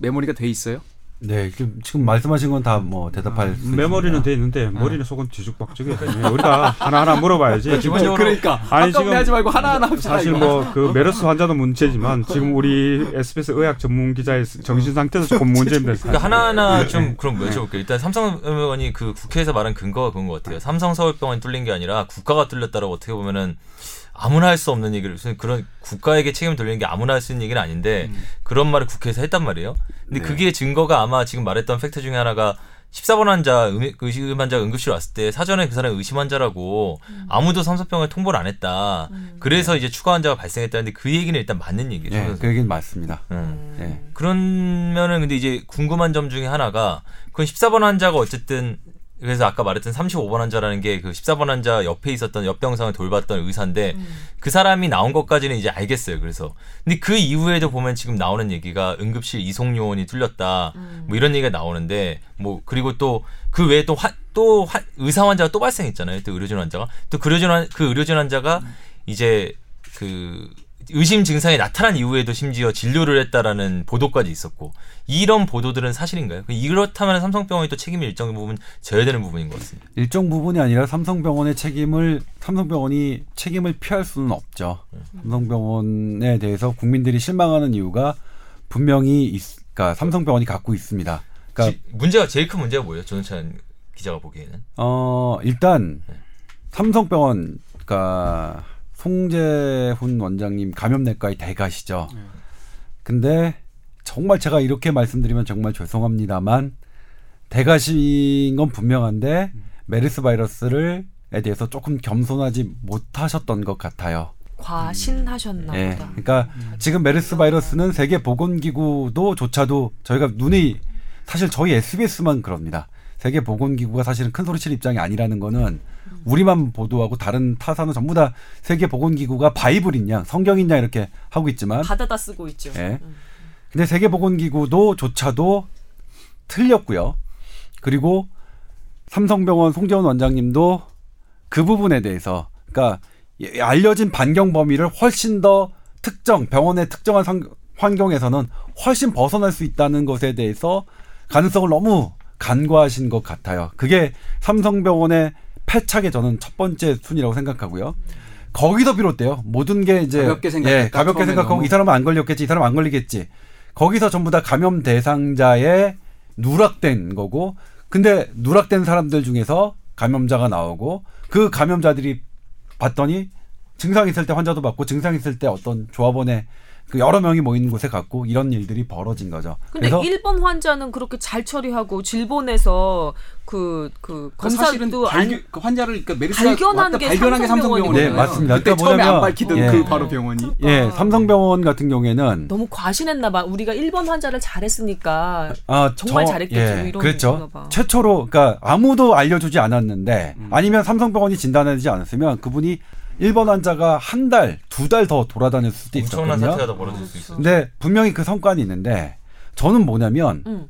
메모리가 돼 있어요. 네, 지금, 지금 말씀하신 건 다 뭐 대답할 수 메모리는 있습니다. 돼 있는데 머리는 속은 뒤죽박죽이에요. 우리가 하나하나 물어봐야지. 기본적으로 그러니까 아니, 지금 하지 말고 하나하나 합시다. 사실. 뭐 그 메르스 환자도 문제지만 지금 우리 SBS 의학 전문 기자의 정신 상태도 조금 문제입니다. 그러니까 하나하나 네. 좀 그럼 여쭤볼게요. 일단 삼성병원이 그 국회에서 말한 근거가 그런 것 같아요. 삼성 서울병원이 뚫린 게 아니라 국가가 뚫렸다라고 어떻게 보면은 아무나 할 수 없는 얘기를 무슨 그런 국가에게 책임을 돌리는 게 아무나 할 수 있는 얘기는 아닌데 그런 말을 국회에서 했단 말이에요. 근데 그게 증거가 아마 지금 말했던 팩트 중에 하나가 14번 환자 음- 의심 환자 응급실 왔을 때 사전에 그 사람이 의심 환자라고 아무도 삼성병원에 통보를 안 했다. 그래서 이제 추가 환자가 발생했다는데 그 얘기는 일단 맞는 얘기죠. 네, 그 얘기는 맞습니다. 음. 네. 그러면은 근데 이제 궁금한 점 중에 하나가 그건 14번 환자가 어쨌든 그래서 아까 말했던 35번 환자라는 게 그 14번 환자 옆에 있었던 옆병상을 돌봤던 의사인데 그 사람이 나온 것까지는 이제 알겠어요. 그래서 근데 그 이후에도 보면 지금 나오는 얘기가 응급실 이송 요원이 뚫렸다. 뭐 이런 얘기가 나오는데 뭐 그리고 또 그 외에 또또 의사 환자가 또 발생했잖아요. 또 의료진 환자가 또그 의료진 환- 그 의료진 환자가 이제 그 의심 증상이 나타난 이후에도 심지어 진료를 했다라는 보도까지 있었고 이런 보도들은 사실인가요? 이렇다면 삼성병원이 또 책임이 일정 부분 져야 되는 부분인 것 같습니다. 일정 부분이 아니라 삼성병원의 책임을 삼성병원이 책임을 피할 수는 없죠. 삼성병원에 대해서 국민들이 실망하는 이유가 분명히 있, 그러니까 삼성병원이 갖고 있습니다. 그러니까 지- 문제가 제일 큰 문제가 뭐예요? 조은찬 기자가 보기에는 어 일단 삼성병원 그러니까 송재훈 원장님 감염내과의 대가시죠. 근데 정말 제가 이렇게 말씀드리면 정말 죄송합니다만 대가신 건 분명한데 메르스 바이러스를 에 대해서 조금 겸손하지 못하셨던 것 같아요. 과신하셨나 예. 보다. 그러니까 지금 메르스 바이러스는 세계 보건기구도 조차도 저희가 눈이 사실 저희 SBS만 그럽니다. 세계 보건기구가 사실은 큰 소리 칠 입장이 아니라는 거는 우리만 보도하고 다른 타사는 전부 다 세계 보건기구가 바이블인 양, 성경인 양 이렇게 하고 있지만 받아다 쓰고 있죠. 예. 근데 세계 보건기구도 조차도 틀렸고요. 그리고 삼성병원 송재원 원장님도 그 부분에 대해서 그러니까 예, 알려진 반경 범위를 훨씬 더 특정 병원의 특정한 상- 환경에서는 훨씬 벗어날 수 있다는 것에 대해서 가능성을 너무 간과하신 것 같아요. 그게 삼성병원의 패착의 저는 첫 번째 순위라고 생각하고요. 거기서 비롯돼요. 모든 게 이제 가볍게 생각했다, 예, 가볍게 생각하고 너무. 이 사람은 안 걸렸겠지, 이 사람은 안 걸리겠지. 거기서 전부 다 감염 대상자에 누락된 거고, 근데 누락된 사람들 중에서 감염자가 나오고 그 감염자들이 봤더니 증상 있을 때 환자도 받고 증상 있을 때 어떤 조합원의 그 여러 명이 모이는 곳에 갔고 이런 일들이 벌어진 거죠. 근데 그래서 일본 환자는 그렇게 잘 처리하고 질본에서 그, 그, 그 사실은 검사도 발견, 안, 그 환자를 그러니까 발견한 게 발견한 게. 삼성병원이에요. 네, 맞습니다. 그때 그러니까 처음에 안 밝히던 예. 그 바로 병원이. 예, 삼성병원 같은 경우에는 너무 과신했나 봐. 우리가 일본 환자를 잘했으니까 아, 정말 저- 잘했겠지, 예, 뭐 이런 그렇죠. 최초로 그러니까 아무도 알려주지 않았는데 음. 아니면 삼성병원이 진단하지 않았으면 그분이 일본 환자가 한 달, 두 달 더 돌아다닐 수도 엄청난 있었거든요. 사태가 더 벌어질 수 있어요. 근데 분명히 그 성과는 있는데 저는 뭐냐면 음.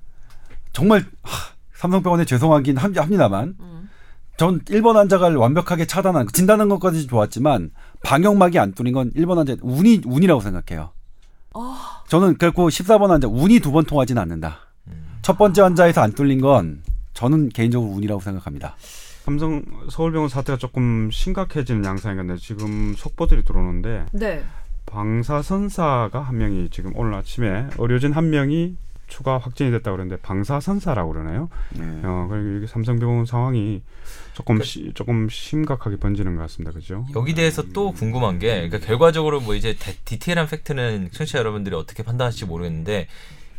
정말 하, 삼성병원에 죄송하긴 함- 합니다만 음. 전 일본 환자가 완벽하게 차단한 진단한 것까지 좋았지만 방역막이 안 뚫린 건 일본 환자 운이 운이라고 생각해요. 아. 저는 결코 14번 환자 운이 두 번 통하지는 않는다. 첫 번째 환자에서 안 뚫린 건 저는 개인적으로 운이라고 생각합니다. 삼성 서울병원 사태가 조금 심각해지는 양상인 건데 지금 속보들이 들어오는데 네. 방사선사가 한 명이 지금 오늘 아침에 의료진 한 명이 추가 확진이 됐다고 그러는데 방사선사라고 그러나요? 네. 어, 그리고 이게 삼성병원 상황이 조금 시, 조금 심각하게 번지는 것 같습니다. 그죠? 여기 대해서 또 궁금한 게 그러니까 결과적으로 뭐 이제 데- 디테일한 팩트는 청취자 여러분들이 어떻게 판단하실지 모르겠는데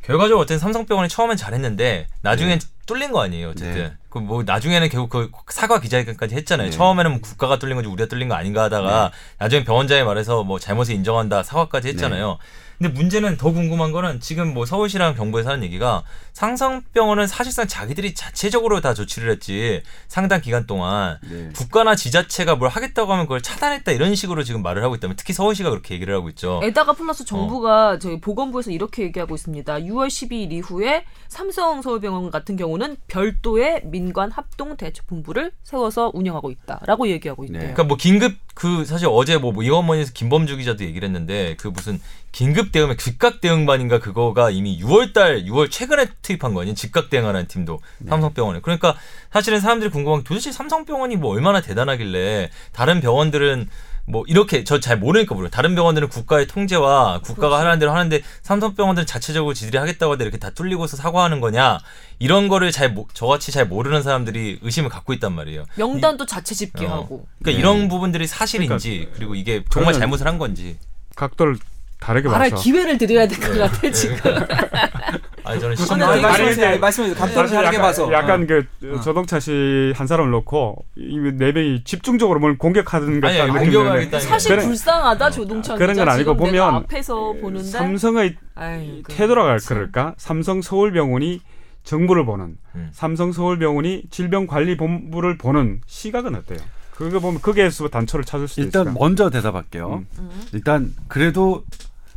결과적으로 어쨌든 삼성병원이 처음엔 잘했는데 나중엔 뚫린 거 아니에요 어쨌든. 네. 그뭐 나중에는 결국 그 사과 기자회견까지 했잖아요. 네. 처음에는 뭐 국가가 뚫린 건지 우리가 뚫린 거 아닌가 하다가 나중에 병원장이 말해서 뭐 잘못을 인정한다 사과까지 했잖아요 근데 문제는 더 궁금한 거는 지금 뭐 서울시랑 경부에서 하는 얘기가 상성병원은 사실상 자기들이 자체적으로 다 조치를 했지 상당 기간 동안 네. 국가나 지자체가 뭘 하겠다고 하면 그걸 차단했다 이런 식으로 지금 말을 하고 있다면 특히 서울시가 그렇게 얘기를 하고 있죠. 에다가 어. 플러스 정부가 저희 보건부에서 이렇게 얘기하고 있습니다. 6월 12일 이후에 삼성 서울병원 같은 경우는 별도의 민관 합동 대책본부를 세워서 운영하고 있다라고 얘기하고 있대요. 네. 그러니까 뭐 긴급 그 사실 어제 뭐 이원머니에서 김범주 기자도 얘기를 했는데 그 무슨 긴급 대응의 즉각 대응반인가 그거가 이미 6월달 6월 최근에 투입한 거 아니에요? 즉각 대응하는 팀도 삼성병원에. 그러니까 사실은 사람들이 궁금한 게 도대체 삼성병원이 뭐 얼마나 대단하길래 다른 병원들은 뭐 이렇게 저 잘 모르니까 모르요 다른 병원들은 국가의 통제와 국가가 하라는 대로 하는데 삼성병원들은 자체적으로 지들이 하겠다고 하는데 이렇게 다 뚫리고서 사과하는 거냐 이런 거를 잘 모- 저같이 잘 모르는 사람들이 의심을 갖고 있단 말이에요. 명단도 자체 집계하고. 어. 그러니까 이런 부분들이 사실인지 그리고 이게 정말 잘못을 한 건지. 각도를 다르게 말할 기회를 드려야 될 것 같아 지금. 아니 저는. 말씀하세요. 감독을 사실 다르게 약간, 봐서. 약간 그 어. 조동차 씨한 사람을 놓고 이네 명이 집중적으로 뭘 공격하는 것 아니, 느낌이 사실 그런- 불쌍하다 조동찬 그런. 건 아니고 보면 앞에서 보는데 삼성의 아이고. 태도라 할 그럴까? 삼성 서울병원이 정부를 보는 음. 삼성 서울병원이 질병관리본부를 보는 시각은 어때요? 그거 보면 거기에서 단초를 찾을 일단 있을까? 먼저 대답할게요. 음. 일단 그래도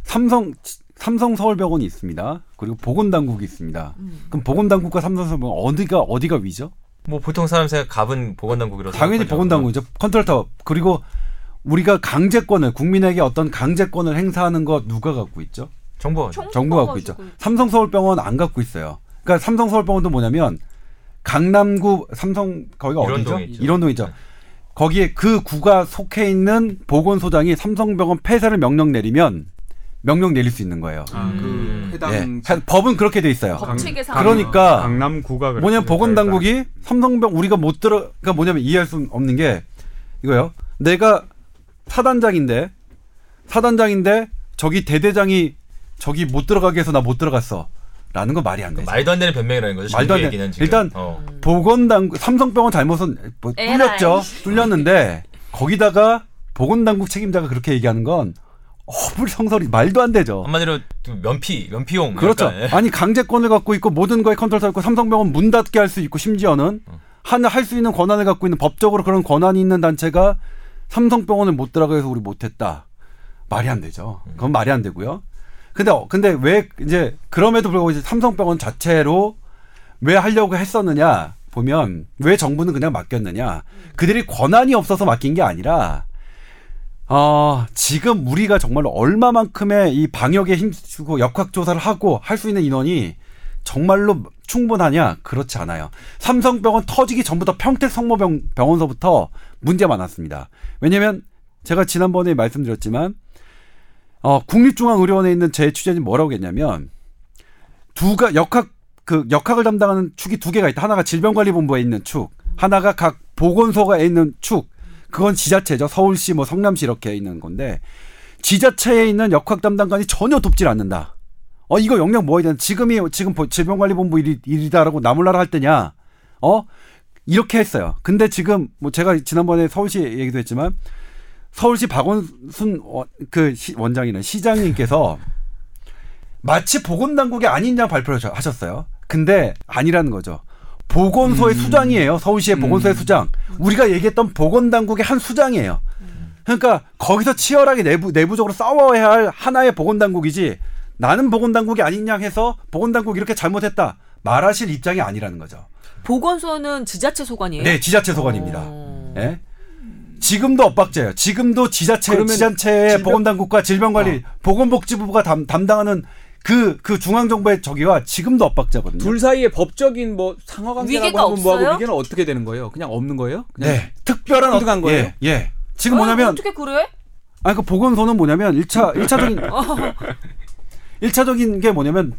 삼성 삼성 서울병원이 있습니다. 그리고 보건당국이 있습니다. 그럼 보건당국과 삼성 서울병원 어디가 어디가 위죠? 뭐 보통 사람 생각 갑은 보건당국이라고 당연히. 보건당국이죠. 컨트롤 타워. 그리고 우리가 강제권을 국민에게 어떤 강제권을 행사하는 것 누가 갖고 있죠? 정부가 정부가 갖고 있죠. 삼성 서울병원 안 갖고 있어요. 그러니까 삼성 서울병원도 뭐냐면 강남구 삼성 거기가 어디죠? 일원동이죠. 네. 거기에 그 구가 속해 있는 보건소장이 삼성병원 폐쇄를 명령 내리면 명령 내릴 수 있는 거예요. 아, 그 음. 해당 예. 법은 그렇게 돼 있어요. 법칙에서 그러니까 강남구가 뭐냐면 보건당국이 삼성병 우리가 못 들어 그러니까 뭐냐면 이해할 수 없는 게 이거요. 내가 사단장인데 사단장인데 저기 대대장이 저기 못 들어가게 해서 나 못 들어갔어. 라는 건 말이 안 되죠. 말도 안 되는 변명이라는 거죠. 말도 안 돼. 얘기는 지금. 일단 어. 보건당국 삼성병원 잘못은 뭐 에라이. 뚫렸죠. 뚫렸는데 거기다가 보건당국 책임자가 그렇게 얘기하는 건 어불성설이 말도 안 되죠. 한마디로 좀 면피 면피용 그렇죠. 약간, 예. 아니 강제권을 갖고 있고 모든 거에 컨트롤 있고 삼성병원 문 닫게 할 수 있고 심지어는 어. 하나 할수 있는 권한을 갖고 있는 법적으로 그런 권한이 있는 단체가 삼성병원을 못 들어가 해서 우리 못했다. 말이 안 되죠. 그건 말이 안 되고요. 근데 어, 근데 왜 이제 그럼에도 불구하고 이제 삼성병원 자체로 왜 하려고 했었느냐 보면 왜 정부는 그냥 맡겼느냐 그들이 권한이 없어서 맡긴 게 아니라 어, 지금 우리가 정말로 얼마만큼의 이 방역에 힘쓰고 역학조사를 하고 할 수 있는 인원이 정말로 충분하냐? 그렇지 않아요. 삼성병원 터지기 전부터 평택 성모병원서부터 문제 많았습니다. 왜냐면 제가 지난번에 말씀드렸지만 어, 국립중앙의료원에 있는 제 취재진 뭐라고 했냐면 두가 역학 그 역학을 담당하는 축이 두 개가 있다. 하나가 질병관리본부에 있는 축, 하나가 각 보건소가 있는 축. 그건 지자체죠. 서울시, 뭐 성남시 이렇게 있는 건데 지자체에 있는 역학 담당관이 전혀 돕질 않는다. 어 이거 영향 뭐야 되는 지금이 지금 보- 질병관리본부 일이, 일이다라고 나몰라라 할 때냐? 어 이렇게 했어요. 근데 지금 뭐 제가 지난번에 서울시 얘기도 했지만 서울시 박원순 원- 그 시- 원장이는 시장님께서 마치 보건당국이 아닌 양 발표를 하- 하셨어요. 근데 아니라는 거죠. 보건소의 수장이에요. 서울시의 보건소의 수장. 우리가 얘기했던 보건당국의 한 수장이에요. 그러니까 거기서 치열하게 내부 내부적으로 싸워야 할 하나의 보건당국이지 나는 보건당국이 양 해서 보건당국 이렇게 잘못했다 말하실 입장이 아니라는 거죠. 보건소는 지자체 소관이에요. 네, 지자체 소관입니다. 어. 예? 지금도 엇박자예요. 지금도 지자체 지자체의 질병- 보건당국과 질병관리 보건복지부가 담, 담당하는 그 그 중앙정부의 저기와 지금도 엇박자거든요. 둘 사이에 법적인 뭐 상하관계라고 위계가 하면 뭐하고? 위계는 어떻게 되는 거예요? 그냥 없는 거예요? 그냥 네, 특별한 통등한 어- 거예요? 예, 예. 지금 아니, 뭐냐면 어떻게 그래? 아니 그 보건소는 뭐냐면 1차 1차적인 어. 1차적인 게 뭐냐면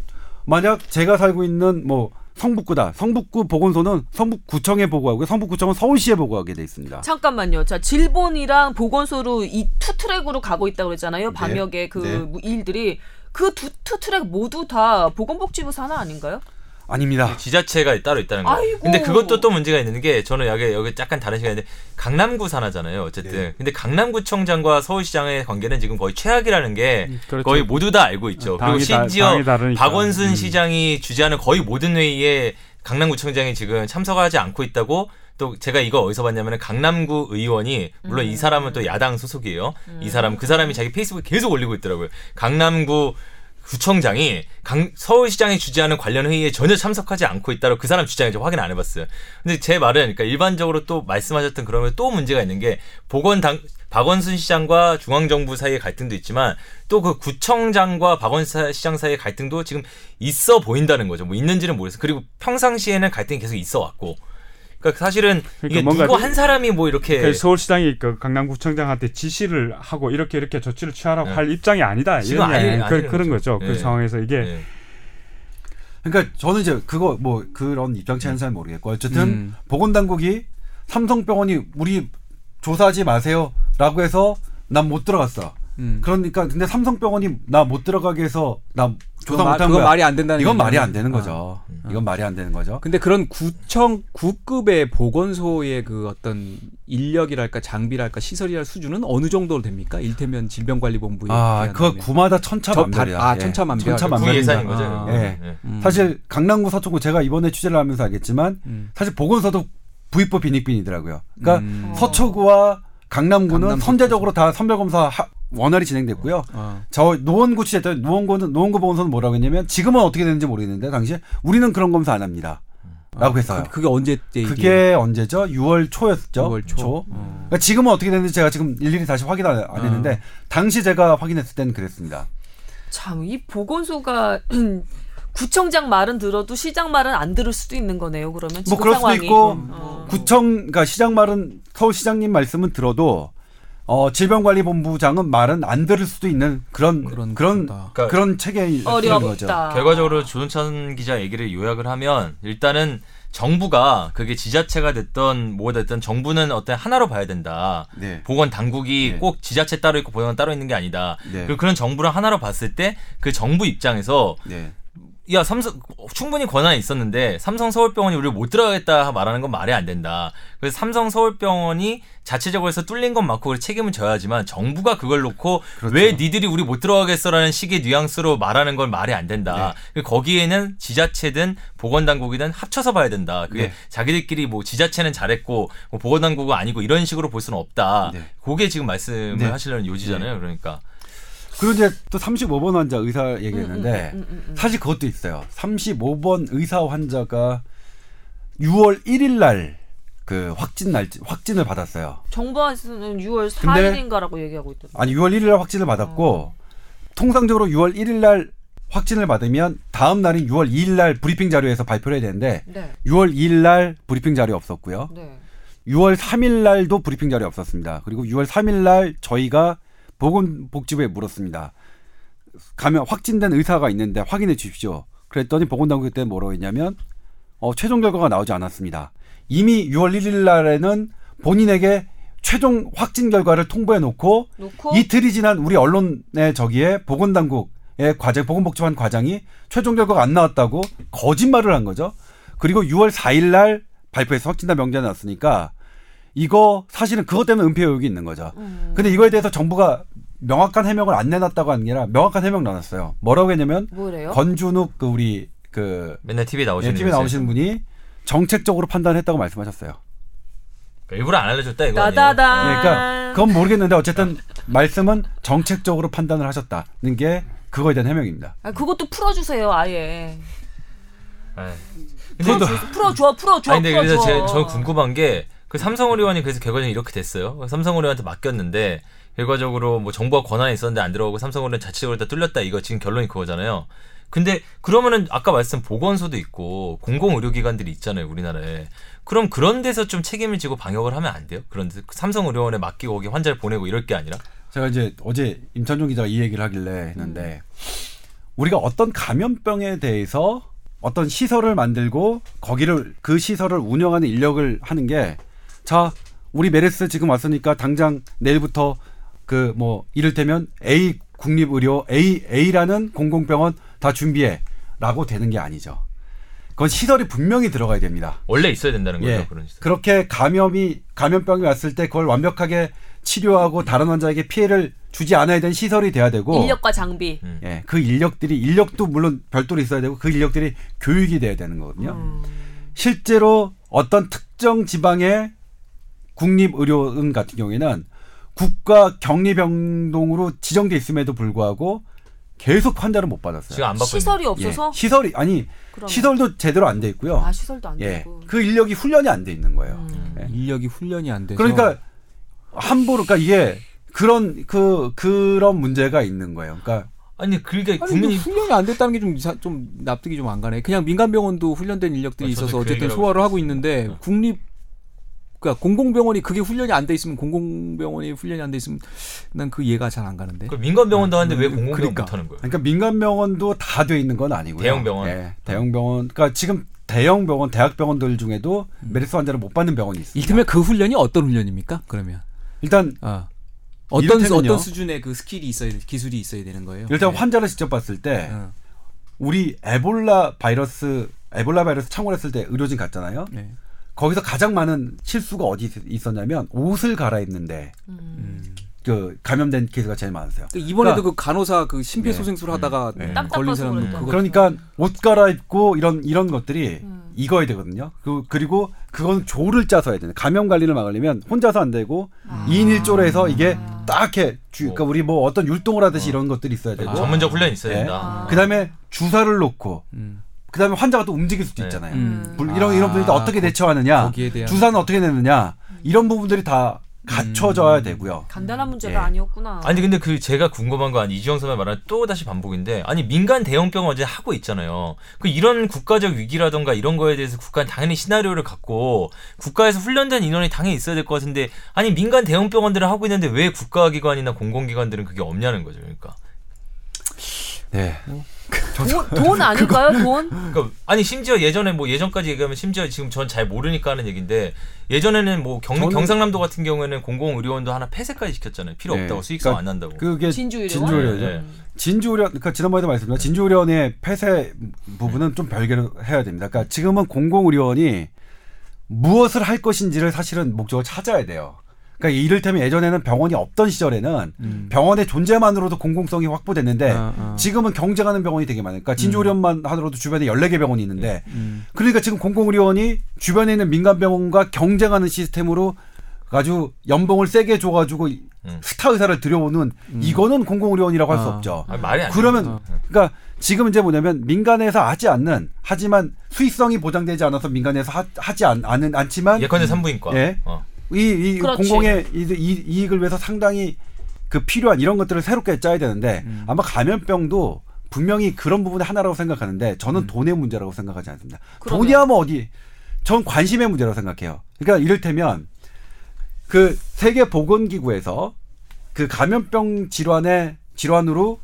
만약 제가 살고 있는 뭐 성북구다. 성북구 보건소는 성북구청에 보고하고 성북구청은 서울시에 보고하게 돼 있습니다. 잠깐만요. 자, 질본이랑 보건소로 이 two track으로 가고 있다고 그랬잖아요. 방역의 그 네. 일들이 그 두 two track 모두 다 보건복지부 산하 아닌가요? 아닙니다. 지자체가 따로 있다는 거예요. 아이고. 근데 그것도 또 문제가 있는 게 저는 여기 여기 약간 다른 시간인데 강남구 산하잖아요. 어쨌든. 네. 근데 강남구청장과 서울시장의 관계는 지금 거의 최악이라는 게 그렇죠. 거의 모두 다 알고 있죠. 그리고 당이 다- 심지어 다르니까. 박원순 음. 시장이 주재하는 거의 모든 회의에 강남구청장이 지금 참석하지 않고 있다고 또 제가 이거 어디서 봤냐면 강남구 의원이 물론 이 사람은 또 야당 소속이에요. 이 사람 그 사람이 자기 페이스북에 계속 올리고 있더라고요. 강남구 구청장이 강, 서울시장이 주재하는 관련 회의에 전혀 참석하지 않고 있다고 그 사람 주장에 좀 확인 안 해봤어요. 근데 제 말은 그러니까 일반적으로 또 말씀하셨던 그런 또 문제가 있는 게 보건당 박원순 시장과 중앙정부 사이의 갈등도 있지만 또 그 구청장과 박원순 시장 사이의 갈등도 지금 있어 보인다는 거죠. 뭐 있는지는 모르겠어요. 그리고 평상시에는 갈등이 계속 있어 왔고. 그러니까 사실은 그러니까 이게 뭔가 누구 한 사람이 뭐 이렇게 그 서울시장이 그 강남구청장한테 지시를 하고 이렇게 이렇게 조치를 취하라고 네. 할 입장이 아니다. 지금 이런 아니- 이야기. 그, 그런 거죠. 거죠. 그 네. 상황에서 이게 네. 그러니까 저는 이제 그거 뭐 그런 입장 차이는 잘 모르겠고 어쨌든 음. 보건당국이 삼성병원이 우리 조사하지 마세요라고 해서 난 못 들어갔어. 음. 그러니까 근데 삼성병원이 나 못 들어가게 해서 나 조사 마- 못한 거야. 말이 안 된다는 이건 얘기죠. 말이 안 되는 아. 거죠. 이건 말이 안 되는 거죠. 근데 그런 구청 구급의 보건소의 그 어떤 인력이랄까 장비랄까 시설이랄 수준은 어느 정도 됩니까? 일테면 질병관리본부에 아. 그거 구마다 천차만별이야. 저 다- 아, 예. 천차만별. 구 천차만별입니다. 예산인 거죠. 아. 예. 예. 음. 사실 강남구 서초구 제가 이번에 취재를 하면서 알겠지만 음. 사실 보건소도 부입부 빈익빈이더라고요. 그러니까 음. 서초구와 강남구는 강남, 선제적으로 다 선별 검사 하- 원활히 진행됐고요. 어. 저 노원구 취재했던 노원구는 노원구 보건소는 뭐라고 했냐면 지금은 어떻게 되는지 모르겠는데 당시에 우리는 그런 검사 안 합니다. 라고 했어요. 그, 그게 언제 때 이게? 그게 언제죠? 6월 초였죠. 6월 초. 어. 그러니까 지금은 어떻게 됐는지 제가 지금 일일이 다시 확인 안, 안 했는데 당시 제가 확인했을 때는 그랬습니다. 참 이 보건소가 구청장 말은 들어도 시장 말은 안 들을 수도 있는 거네요. 그러면 뭐 지금 그럴 수도 상황이. 있고 어. 구청 그러니까 시장 말은 서울시장님 말씀은 들어도 어 질병관리본부장은 말은 안 들을 수도 있는 그런 그런 그런 거다. 그런, 그러니까 체계인 거죠. 결과적으로 조동찬 기자 얘기를 요약을 하면 일단은 정부가 그게 지자체가 됐던 뭐가 됐든 정부는 어떤 하나로 봐야 된다. 네. 보건 당국이 네. 꼭 지자체 따로 있고 보건 따로 있는 게 아니다. 네. 그리고 그런 정부를 하나로 봤을 때 그 정부 입장에서 네. 야 삼성 충분히 권한이 있었는데 삼성 서울병원이 우리를 못 들어가겠다 말하는 건 말이 안 된다. 그래서 삼성 서울병원이 자체적으로 해서 뚫린 건 맞고 그 책임은 져야 하지만 정부가 그걸 놓고 그렇죠. 왜 니들이 우리 못 들어가겠어라는 식의 뉘앙스로 말하는 건 말이 안 된다. 네. 거기에는 지자체든 보건당국이든 합쳐서 봐야 된다. 그게 네. 자기들끼리 뭐 지자체는 잘했고 뭐 보건당국은 아니고 이런 식으로 볼 수는 없다. 네. 그게 지금 말씀을 네. 하시려는 요지잖아요. 그러니까 그리고 이제 또 35번 환자 의사 얘기했는데 음, 음, 음, 음. 사실 그것도 있어요. 35번 의사 환자가 6월 1일 날 그 확진 날 확진을 받았어요. 정부에서는 6월 근데- 4일인가라고 얘기하고 있던데. 아니 6월 1일 날 확진을 받았고 통상적으로 6월 1일 날 확진을 받으면 다음 날인 6월 2일 날 브리핑 자료에서 발표를 해야 되는데 네. 6월 2일 날 브리핑 자료 없었고요. 네. 6월 3일 날도 브리핑 자료 없었습니다. 그리고 6월 3일 날 저희가 보건복지부에 물었습니다. 가면 확진된 의사가 있는데 확인해 주십시오. 그랬더니 보건당국이 그때 뭐라고 했냐면 어, 최종 결과가 나오지 않았습니다. 이미 6월 1일 날에는 본인에게 최종 확진 결과를 통보해 놓고 이틀이 지난 우리 언론의 저기에 보건당국의 과장 보건복지관 과장이 최종 결과가 안 나왔다고 거짓말을 한 거죠. 그리고 6월 4일 날 발표해서 확진자 명단이 나왔으니까 이거 사실은 그것 때문에 은폐 의혹이 있는 거죠. 음. 근데 이거에 대해서 정부가 명확한 해명을 안 내놨다고 하는 게 아니라 명확한 해명 나눴어요. 뭐라고 했냐면 뭐래요? 권준욱 그 우리 그 맨날 TV에 나오시는 예, TV에 나오시는 분이 정책적으로 판단했다고 말씀하셨어요. 그러니까 일부러 안 알려줬다 이거 아니에요? 따다다. 예, 그러니까 그건 모르겠는데 어쨌든 말씀은 정책적으로 판단을 하셨다는 게 그거에 대한 해명입니다. 아, 그것도 풀어주세요, 아예. 네. 풀어줘, 풀어줘, 풀어줘, 아니 근데 그래서 풀어줘. 제, 저 궁금한 게 그 삼성의료원이 그래서 결과적으로 이렇게 됐어요. 삼성의료원한테 맡겼는데 결과적으로 뭐 정부가 권한이 있었는데 안 들어가고 삼성의료원 자체적으로 다 뚫렸다 이거 지금 결론이 그거잖아요. 근데 그러면은 아까 말씀 보건소도 있고 공공의료기관들이 있잖아요 우리나라에. 그럼 그런 데서 좀 책임을 지고 방역을 하면 안 돼요? 그런 데 삼성의료원에 맡기고 거기 환자를 보내고 이럴 게 아니라? 제가 이제 어제 임찬종 기자가 이 얘기를 하길래 했는데 우리가 어떤 감염병에 대해서 어떤 시설을 만들고 거기를 그 시설을 운영하는 인력을 하는 게 자 우리 메르스 지금 왔으니까 당장 내일부터 그 뭐 이를테면 A 국립의료 A A라는 공공병원 다 준비해라고 되는 게 아니죠. 그건 시설이 분명히 들어가야 됩니다. 원래 있어야 된다는 거죠 예. 그런 시스템. 그렇게 감염이 감염병이 왔을 때 그걸 완벽하게 치료하고 다른 환자에게 피해를 주지 않아야 되는 시설이 돼야 되고 인력과 장비. 음. 예, 그 인력들이 인력도 물론 별도로 있어야 되고 그 인력들이 교육이 돼야 되는 거거든요. 음. 실제로 어떤 특정 지방의 국립의료원 같은 경우에는 국가 격리 병동으로 지정돼 있음에도 불구하고 계속 환자를 못 받았어요. 지금 안 받고 시설이 예, 없어서 시설이 아니 그러면. 시설도 제대로 안 돼 있고요. 아 시설도 안 예, 되고. 그 인력이 훈련이 안 돼 있는 거예요. 음. 예. 인력이 훈련이 안 돼서 그러니까 함부로 그러니까 이게 그런 그 그런 문제가 있는 거예요. 그러니까 아니 그게 아니, 국민이 훈련이 안 됐다는 게좀좀 납득이 좀 안 가네. 그냥 민간 병원도 훈련된 인력들이 아, 있어서 그 어쨌든 소화를 하고 있는데 싶었어요. 국립 그러니까 공공병원이 그게 훈련이 안 돼 있으면 공공병원이 훈련이 안 돼 있으면 난 그 이해가 잘 안 가는데. 그 민간 병원도 하는데 왜 음, 공공병원 그러니까. 못 하는 거예요? 그러니까 민간 병원도 다 돼 있는 건 아니고요. 대형 병원. 예, 대형 병원. 그러니까 지금 대형 병원, 대학 병원들 중에도 음. 메르스 환자를 못 받는 병원이 있습니다. 이를테면 그 훈련이 어떤 훈련입니까? 그러면 일단 어. 어떤 수- 이를테면요. 어떤 수준의 그 skill이 있어야 기술이 있어야 되는 거예요. 일단 네. 환자를 직접 봤을 때 어. 우리 에볼라 바이러스 에볼라 바이러스 창궐했을 때 의료진 갔잖아요. 네. 거기서 가장 많은 실수가 어디 있- 있었냐면 옷을 갈아입는데 음. 그 감염된 케이스가 제일 많았어요. 그 이번에도 그러니까- 그 간호사 그 심폐소생술 하다가 네. 딱 걸린 닦아서 사람도 그랬다. 그거 그러니까 옷 갈아입고 이런 이런 것들이 음. 익어야 되거든요. 그 그리고 그건 조를 짜서 해야 되는 감염 관리를 막으려면 혼자서 안 되고 아. 2인 1조로 해서 이게 딱 해. 주, 그러니까 우리 뭐 어떤 율동을 하듯이 이런 것들이 있어야 되고. 전문적 훈련이 있어야 예. 된다. 그다음에 주사를 놓고 음. 그다음에 환자가 또 움직일 수도 네. 있잖아요. 음. 불- 이런 이런 분들 아, 어떻게 거- 대처하느냐, 주사는 어떻게 내느냐 이런 부분들이 다 갖춰져야 음. 되고요. 간단한 문제가 예. 아니었구나. 아니 근데 그 제가 궁금한 건 이주영 선배 말한 또 다시 반복인데 아니 민간 대형병원 어제 하고 있잖아요. 그 이런 국가적 위기라던가 이런 거에 대해서 국가는 당연히 시나리오를 갖고 국가에서 훈련된 인원이 당연히 있어야 될 것 같은데 아니 민간 대형병원들은 하고 있는데 왜 국가기관이나 공공기관들은 그게 없냐는 거죠. 그러니까. 네. 돈, 돈 아닐까요? 돈? 그러니까 아니 심지어 예전에 뭐 예전까지 얘기하면 심지어 지금 전 잘 모르니까 하는 얘기인데 예전에는 뭐 경, 저는- 경상남도 같은 경우에는 공공 의료원도 하나 폐쇄까지 시켰잖아요. 필요 네. 없다고 수익성 그러니까 안 난다고. 그게 진주의료원? 진주의료죠. 네. 진주의료, 그러니까 지난번에도 말씀드렸지만 진주의료원의 폐쇄 부분은 좀 별개로 해야 됩니다. 그러니까 지금은 공공 의료원이 무엇을 할 것인지를 사실은 목적을 찾아야 돼요. 그러니까 이를테면 예전에는 병원이 없던 시절에는 음. 병원의 존재만으로도 공공성이 확보됐는데 아, 아. 지금은 경쟁하는 병원이 되게 많으니까 그러니까 진주의료원만 하더라도 주변에 14개 병원이 있는데 음. 그러니까 지금 공공의료원이 주변에 있는 민간 병원과 경쟁하는 시스템으로 아주 연봉을 세게 줘가지고 음. 스타 의사를 들여오는 이거는 공공의료원이라고 할수 아. 없죠. 아, 말이 안 그러면 되죠. 그러니까 지금 이제 뭐냐면 민간에서 하지 않는 하지만 수익성이 보장되지 않아서 민간에서 하, 하지 않, 않은 않지만 예컨대 산부인과. 예. 어. 이, 이. 공공의 이, 이, 이 익을 위해서 상당히 그 필요한 이런 것들을 새롭게 짜야 되는데 음. 아마 감염병도 분명히 그런 부분의 하나라고 생각하는데 저는 음. 돈의 문제라고 생각하지 않습니다. 그러게요. 돈이 하면 어디? 전 관심의 문제라고 생각해요. 그러니까 이를테면 그 세계 보건 기구에서 그 감염병 질환의 질환으로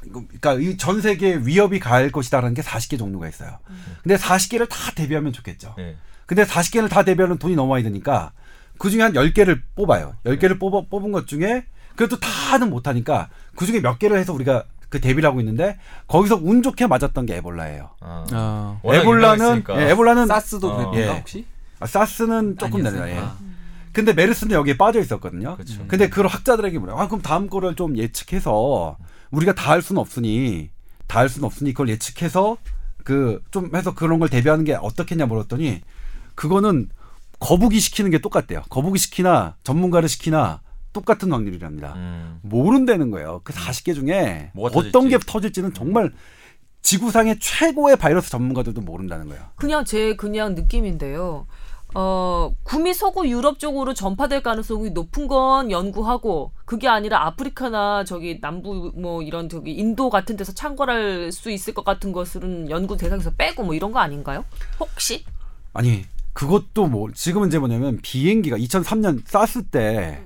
그러니까 이 전 세계 위협이 가할 것이다라는 게 40개 종류가 있어요. 근데 40개를 다 대비하면 좋겠죠. 예. 근데 40개를 다 대비하면 돈이 너무 많이 드니까 그 중에 한 10개를 뽑아요. 10개를 뽑아, 뽑은 것 중에 그래도 다는 못하니까 그 중에 몇 개를 해서 우리가 그 대비를 하고 있는데 거기서 운 좋게 맞았던 게 에볼라예요. 아. 아. 에볼라는. 예, 에볼라는 사스도 어. 그랬던가 예. 혹시? 아, 사스는 조금? 내려요. 예. 아. 근데 메르스는 여기에 빠져 있었거든요. 그렇죠. 근데 그걸 학자들에게 물어요. 아, 그럼 다음 거를 좀 예측해서 우리가 다 할 수는 없으니 다 할 수는 없으니 그걸 예측해서 그 좀 해서 그런 걸 대비하는 게 어떻겠냐 물었더니 그거는 거북이 시키는 게 똑같대요. 거북이 시키나 전문가를 시키나 똑같은 확률이랍니다. 음. 모른다는 거예요. 그 40개 중에 뭐가 어떤 터질지. 게 터질지는 정말 지구상의 최고의 바이러스 전문가들도 모른다는 거예요. 그냥 제 그냥 느낌인데요. 어, 구미 서구 유럽 쪽으로 전파될 가능성이 높은 건 연구하고 그게 아니라 아프리카나 저기 남부 뭐 이런 저기 인도 같은 데서 창궐할 수 있을 것 같은 것은 연구 대상에서 빼고 뭐 이런 거 아닌가요? 혹시? 아니 그것도 뭐 지금은 이제 뭐냐면 비행기가 2003년 사스 때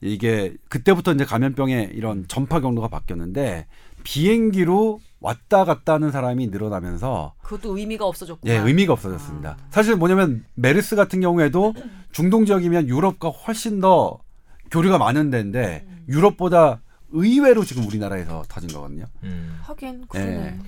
이게 그때부터 이제 감염병의 이런 전파 경로가 바뀌었는데 비행기로 왔다 갔다 하는 사람이 늘어나면서 그것도 의미가 없어졌구나. 예 의미가 없어졌습니다. 사실 뭐냐면 메르스 같은 경우에도 중동 지역이면 유럽과 훨씬 더 교류가 많은 데인데 유럽보다 의외로 지금 우리나라에서 터진 거거든요. 음. 하긴 그러네. 예.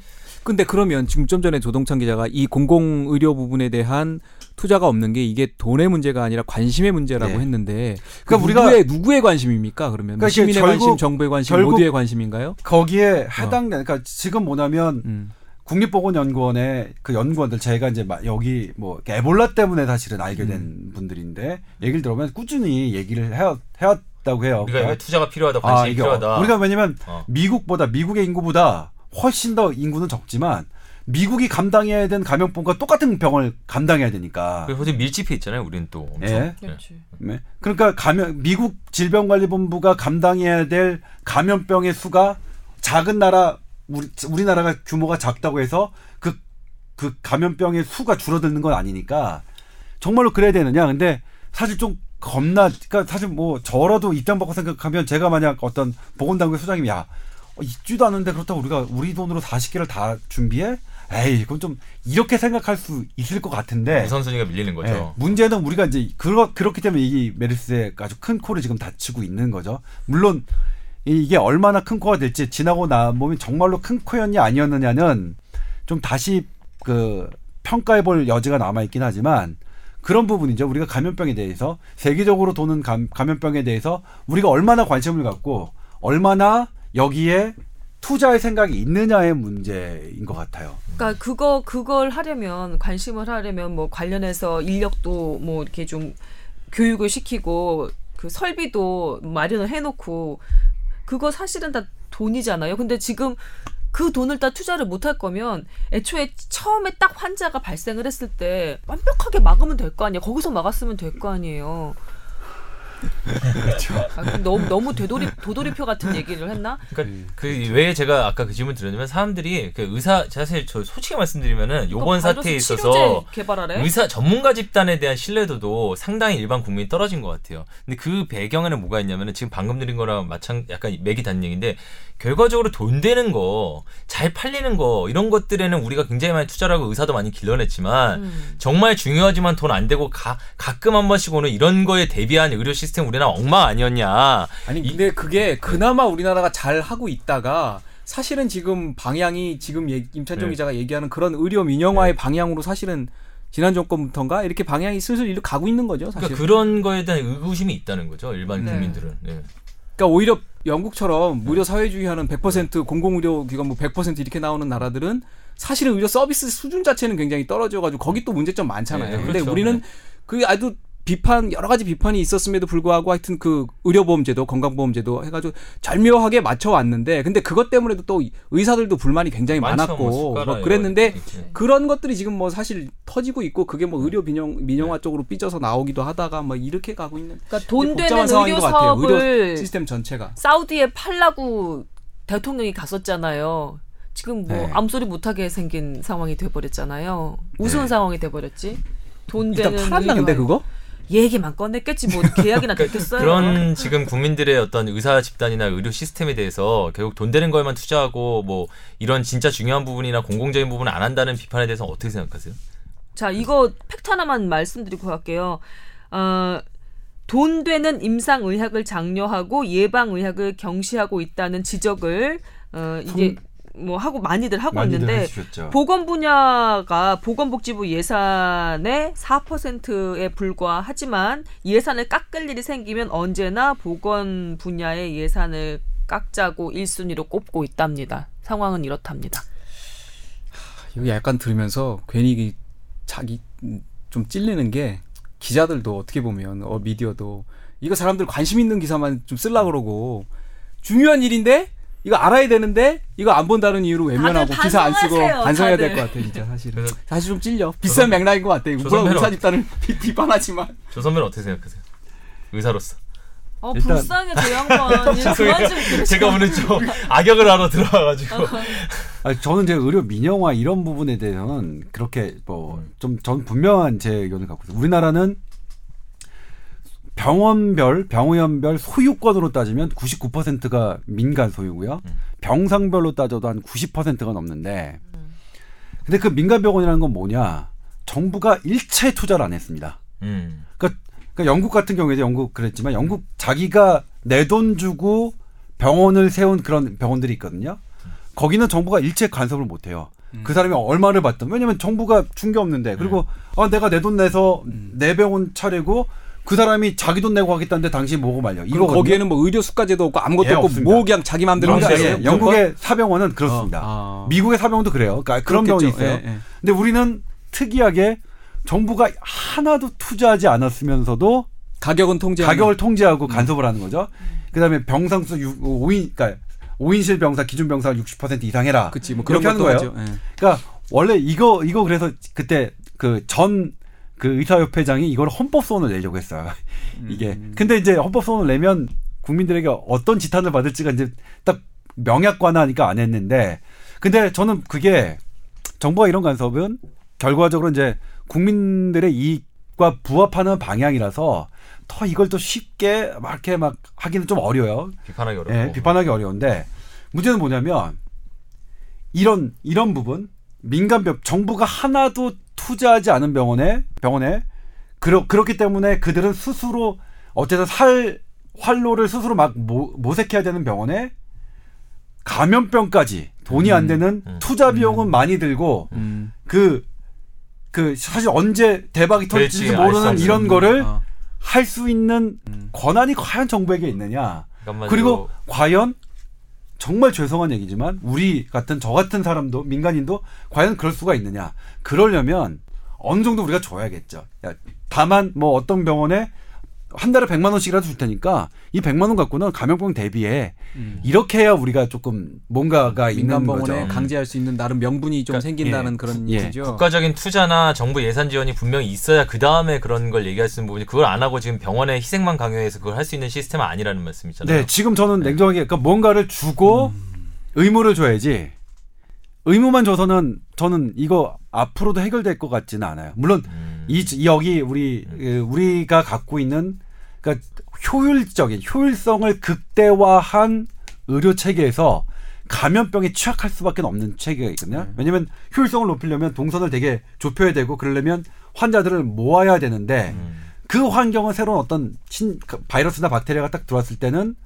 근데 그러면 지금 좀 전에 조동찬 기자가 이 공공 의료 부분에 대한 투자가 없는 게 이게 돈의 문제가 아니라 관심의 문제라고 네. 했는데 그러니까 그 우리가- 누구의 누구의 관심입니까? 그러면 그러니까 시민의 결국- 관심, 정부의 관심, 결국- 모두의 관심인가요? 거기에 해당되는 그러니까 지금 뭐냐면 음. 국립보건연구원의 그 연구원들 제가 이제 막 여기 뭐 에볼라 때문에 사실은 알게 된 음. 분들인데 얘기를 들어보면 꾸준히 얘기를 해, 해왔다고 해요. 우리가 왜 투자가 필요하다, 관심이 이게 필요하다. 우리가 왜냐면 어. 미국보다 미국의 인구보다 훨씬 더 인구는 적지만 미국이 감당해야 되는 감염병과 똑같은 병을 감당해야 되니까. 어디 밀집해 있잖아요. 우리는 또 엄청. 예. 그렇지. 네. 그러니까 감염 미국 질병관리본부가 감당해야 될 감염병의 수가 작은 나라 우리 우리나라가 규모가 작다고 해서 그그 감염병의 수가 줄어드는 건 아니니까 정말로 그래야 되느냐? 근데 사실 좀 겁나 그러니까 사실 뭐 저라도 입장 바꿔 생각하면 제가 만약 어떤 보건당국의 소장님이 야 어, 있지도 않은데 그렇다고 우리가 우리 돈으로 40개를 다 준비해? 에이, 그건 좀 이렇게 생각할 수 있을 것 같은데 우선순위가 밀리는 거죠. 네, 문제는 우리가 이제 그러, 그렇기 때문에 이 메르스에 아주 큰 코를 지금 다치고 있는 거죠. 물론 이- 이게 얼마나 큰 코가 될지 지나고 나보면 정말로 큰 코였냐 아니었느냐는 좀 다시 그 평가해 볼 여지가 남아 있긴 하지만 그런 부분이죠. 우리가 감염병에 대해서 세계적으로 도는 감, 감염병에 대해서 우리가 얼마나 관심을 갖고 얼마나 여기에 투자할 생각이 있느냐의 문제인 것 같아요. 그러니까 그거 그걸 하려면 관심을 하려면 뭐 관련해서 인력도 뭐 이렇게 좀 교육을 시키고 그 설비도 마련을 해놓고 그거 사실은 다 돈이잖아요. 근데 지금 그 돈을 다 투자를 못 할 거면 애초에 처음에 딱 환자가 발생을 했을 때 완벽하게 막으면 될 거 아니에요. 거기서 막았으면 될 거 아니에요. 아, 그럼 너무 너무 되돌이 도돌이표 같은 얘기를 했나? 그러니까 그왜 제가 아까 그 질문 드렸냐면 사람들이 그 의사 사실 저 솔직히 말씀드리면은 요번 사태에 있어서. 의사 전문가 집단에 대한 신뢰도도 상당히 일반 국민이 떨어진 것 같아요. 근데 그 배경에는 뭐가 있냐면은 지금 방금 드린 거랑 마찬 약간 맥이 닿는 얘기인데 결과적으로 돈 되는 거, 잘 팔리는 거 이런 것들에는 우리가 굉장히 많이 투자를 하고 의사도 많이 길러냈지만 음. 정말 중요하지만 돈 안 되고 가, 가끔 한 번씩 오는 이런 거에 대비한 의료 시스템 우리나라 엉망 아니었냐. 아니 근데 그게 그나마 우리나라가 잘 하고 있다가 사실은 지금 방향이 지금 얘- 임찬종 네. 기자가 얘기하는 그런 의료 민영화의 방향으로 사실은 지난 정권부터인가 이렇게 방향이 슬슬 이렇게 가고 있는 거죠 사실. 그러니까 그런 거에 대한 의구심이 있다는 거죠 일반 네. 국민들은. 네. 그러니까 오히려 영국처럼 무료 사회주의하는 100% 공공의료 기관 뭐 100% 이렇게 나오는 나라들은 사실은 의료 서비스 수준 자체는 굉장히 떨어져가지고 거기 또 문제점 많잖아요. 네, 근데 그렇죠. 우리는 그 아주 비판 여러 가지 비판이 있었음에도 불구하고 하여튼 그 의료보험제도 건강보험제도 해가지고 절묘하게 맞춰 왔는데 근데 그것 때문에도 또 의사들도 불만이 굉장히 많죠, 많았고 뭐뭐 그랬는데. 그런 것들이 지금 뭐 사실 터지고 있고 그게 뭐 의료 민영 민영화 쪽으로 삐져서 나오기도 하다가 뭐 이렇게 가고 있는 그러니까 돈 되는 상황인 의료 것 같아요. 의료 사업을 시스템 전체가. 사우디에 팔라고 대통령이 갔었잖아요. 지금 뭐 네. 아무 소리 못하게 생긴 상황이 돼버렸잖아요. 무슨 네. 상황이 돼버렸지? 돈 일단 되는 팔았나 근데 그거? 얘기만 꺼냈겠지 뭐 계약이나 됐겠어요. 그런 지금 국민들의 어떤 의사 집단이나 의료 시스템에 대해서 결국 돈 되는 거에만 투자하고 뭐 이런 진짜 중요한 부분이나 공공적인 부분을 안 한다는 비판에 대해서 어떻게 생각하세요? 자, 이거 팩트 하나만 말씀드리고 갈게요. 어, 돈 되는 임상의학을 장려하고 예방의학을 경시하고 있다는 지적을 어, 이제 뭐 하고 많이들 하고 많이들 있는데 해주셨죠. 보건 분야가 보건복지부 예산의 4%에 불과하지만 예산을 깎을 일이 생기면 언제나 보건 분야의 예산을 깎자고 1순위로 꼽고 있답니다. 상황은 이렇답니다. 이거 약간 들으면서 괜히 이 자기 음, 좀 찔리는 게 기자들도 어떻게 보면 어 미디어도 이거 사람들 관심 있는 기사만 좀 쓸라 그러고 중요한 일인데 이거 알아야 되는데 이거 안 본다는 이유로 외면하고 기사 안 쓰고 반성해야 될. 것 같아 진짜 사실은 사실 좀 찔려 비싼 맥락인 것 같아 이거 조 물론 의사 어- 집단을 비- 비판하지만 조 선배는 어떻게 생각하세요? 의사로서. 어, 일단- 불쌍해 저 양반. 얘 그만 좀 그러지 제가 오늘 좀 악역을 하러 들어와가지고. 아니, 저는 이제 의료 민영화 이런 부분에 대해서는 그렇게 뭐 좀 전 분명한 제 의견을 갖고 있어요. 우리나라는 병원별, 병원별 소유권으로 따지면 99%가 민간 소유고요. 음. 병상별로 따져도 한 90%가 넘는데, 근데 그 민간 병원이라는 건 뭐냐? 정부가 일체 투자를 안 했습니다. 음. 그러니까, 그러니까 영국 같은 경우에도 영국 그랬지만 영국 자기가 내 돈 주고 병원을 세운 그런 병원들이 있거든요. 거기는 정부가 일체 간섭을 못 해요. 그 사람이 얼마를 받든 왜냐면 정부가 준 게 없는데 그리고 아 내가 내 돈 내서 내 병원 차리고 그 사람이 자기 돈 내고 하겠다는데 당신 뭐고 말려 이거 거기에는 뭐 의료 수가제도 없고 아무것도 예, 없고 없습니다. 뭐 그냥 자기 마음대로 하는 거예요. 예, 영국의 사병원은 그렇습니다. 어, 아. 미국의 사병원도 그래요. 그러니까 그런 병원이 그렇겠죠. 있어요. 예, 예. 근데 우리는 특이하게 정부가 하나도 투자하지 않았으면서도 가격은 통제 가격을 음. 통제하고 간섭을 하는 거죠. 그다음에 병상 수 5인 그러니까 5인실 병사 기준 병사 60% 이상 해라. 그치 뭐 것도 하는. 거예요. 예. 그러니까 원래 이거 이거 그래서 그때 그 전 그 의사협회장이 이걸 헌법 소원을 내려고 했어요. 이게 음. 근데 이제 헌법 소원을 내면 국민들에게 어떤 지탄을 받을지가 이제 딱 명약관하니까 안 했는데 근데 저는 그게 정부가 이런 간섭은 결과적으로 이제 국민들의 이익과 부합하는 방향이라서 더 이걸 또 쉽게 막 이렇게 막 하기는 좀 어려요. 비판하기 어렵고. 예, 비판하기 어려운데 문제는 뭐냐면 이런 이런 부분 민간 병 정부가 하나도 투자하지 않은 병원에 병원에 그러, 그렇기 때문에 그들은 스스로 어쨌든 살 활로를 스스로 막 모, 모색해야 되는 병원에 감염병까지 돈이 안 되는 음. 투자 비용은 많이 들고 음. 그그 사실 언제 대박이 터질지 그렇지, 알수 모르는. 이런 거를 어. 할수 있는 음. 권한이 과연 정부에게 있느냐. 그리고 과연 정말 죄송한 얘기지만 우리 같은 저 같은 사람도 민간인도 과연 그럴 수가 있느냐. 그러려면 어느 정도 우리가 줘야겠죠. 야, 다만 뭐 어떤 병원에 한 달에 100만 원씩이라도 줄 테니까 이 100만 원 갖고는 감염병 대비해 음. 이렇게 해야 우리가 조금 뭔가가 있는 민간병원에 거죠. 강제할 수 있는 나름 명분이 좀 그러니까, 생긴다는 예. 그런 예. 얘기죠. 국가적인 투자나 정부 예산 지원이 분명히 있어야 그 다음에 그런 걸 얘기할 수 있는 부분이 그걸 안 하고 지금 병원의 희생만 강요해서 그걸 할 수 있는 시스템은 아니라는 말씀이잖아요. 네, 지금 저는 냉정하게 그러니까 뭔가를 주고 의무를 줘야지. 의무만 줘서는 저는 이거 앞으로도 해결될 것 같지는 않아요. 물론 음. 이이 여기 우리 그, 우리가 갖고 있는 그러니까 효율적인 효율성을 극대화한 의료 체계에서 감염병에 취약할 수밖에 없는 체계가 있거든요. 왜냐하면 효율성을 높이려면 동선을 되게 좁혀야 되고 그러려면 환자들을 모아야 되는데 음. 그 환경은 새로운 어떤 신그 바이러스나 박테리아가 딱 들어왔을 때는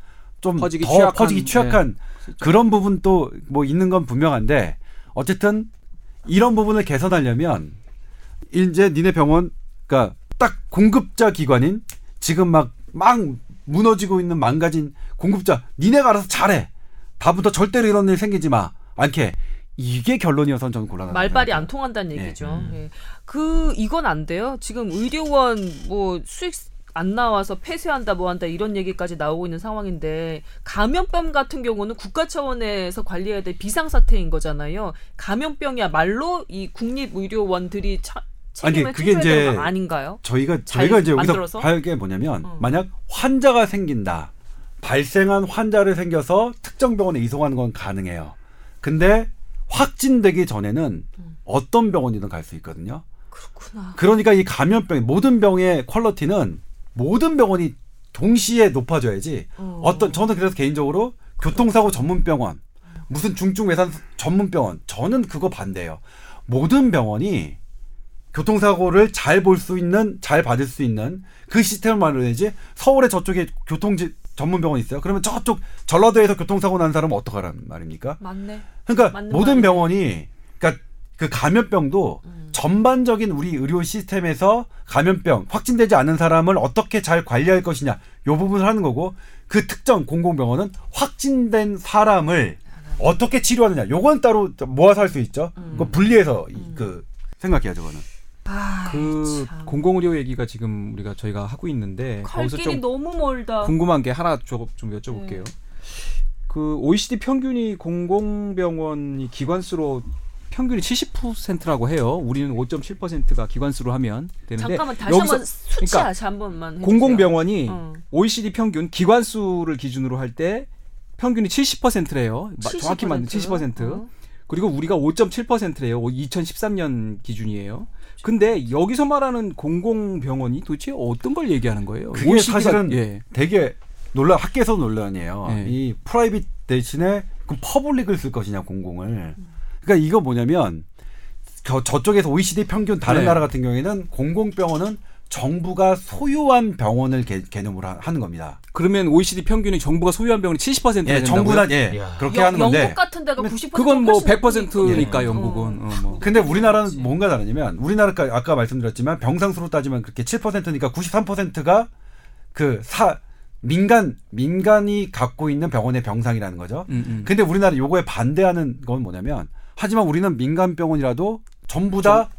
좀 퍼지기 더 취약한, 퍼지기 취약한 그런 부분도 뭐 있는 건 분명한데 어쨌든 이런 부분을 개선하려면 이제 니네 병원 그러니까 딱 공급자 기관인 지금 막 막 무너지고 있는 망가진 공급자 니네가 알아서 잘해 다부터 절대로 이런 일 생기지 마 않게 이게 결론이어서 저는 곤란하다 말발이 안 통한다는 예. 얘기죠. 예. 그 이건 안 돼요. 지금 의료원 뭐 수익 안 나와서 폐쇄한다 뭐 한다 이런 얘기까지 나오고 있는 상황인데 감염병 같은 경우는 국가 차원에서 관리해야 될 비상 사태인 거잖아요. 감염병이야말로 이 국립 의료원들이 차, 아니, 그게 이제 거 아닌가요? 저희가 잘 저희가 이제 만들어서? 여기서 할게 뭐냐면 어. 만약 환자가 생긴다 발생한 환자를 생겨서 특정 병원에 이송하는 건 가능해요. 근데 확진되기 전에는 음. 어떤 병원이든 갈 수 있거든요. 그렇구나. 그러니까 이 감염병 모든 병의 퀄리티는 모든 병원이 동시에 높아져야지. 어. 어떤 저는 그래서 개인적으로 교통사고 전문 병원 무슨 중증 외산 전문 병원 저는 그거 반대예요. 모든 병원이 교통사고를 잘 볼 수 있는 잘 받을 수 있는 그 시스템을 만들어야지 서울에 저쪽에 교통 전문 병원 있어요. 그러면 저쪽 전라도에서 교통사고 난 사람은 어떡하란 말입니까? 맞네. 그러니까 모든. 병원이 그러니까 그 감염병도 음. 전반적인 우리 의료 시스템에서 감염병 확진되지 않은 사람을 어떻게 잘 관리할 것이냐 요 부분을 하는 거고 그 특정 공공병원은 확진된 사람을 어떻게 치료하느냐 요건 따로 모아서 할 수 있죠. 음. 그거 분리해서 이- 그 생각해요 저거는. 아, 그 참. 공공의료 얘기가 지금 우리가 저희가 하고 있는데 거기서 좀 너무 멀다. 궁금한 게 하나 좀, 좀 여쭤볼게요. 그 OECD 평균이 공공병원이 기관수로 평균이 70%라고 해요. 우리는 5.7%가 기관수로 하면 되는데 잠깐만 다시 한번 수치 그러니까 다시 한 번만. 공공병원이 어. OECD 평균 기관수를 기준으로 할 때 평균이 70%래요. 정확히 맞는 70%. 어. 그리고 우리가 5.7%래요. 2013년 기준이에요. 근데 여기서 말하는 공공병원이 도대체 어떤 걸 얘기하는 거예요? 그게 OECD 가- 사실은 예. 되게 논란 학계에서 논란이에요. 네. 이 private 대신에 그 public을 쓸 것이냐 공공을. 그러니까 이거 뭐냐면 저, 저쪽에서 OECD 평균 다른 네. 나라 같은 경우에는 공공병원은 정부가 소유한 병원을 개, 개념으로 하- 하는 겁니다. 그러면 OECD 평균이 정부가 소유한 병원이 70%가 예, 된다고요? 정부나 예. 그렇게 영- 하는 건데. 영국 같은 데가 90% 그건 뭐 훨씬 100%니까 예. 영국은 어, 뭐. 근데 우리나라는 뭔가 다르냐면 우리나라가 아까 말씀드렸지만 병상수로 따지면 그렇게 7%니까 93%가 그 사 민간 민간이 갖고 있는 병원의 병상이라는 거죠. 음, 음. 근데 우리나라 요거에 반대하는 건 뭐냐면 하지만 우리는 민간 병원이라도 전부 다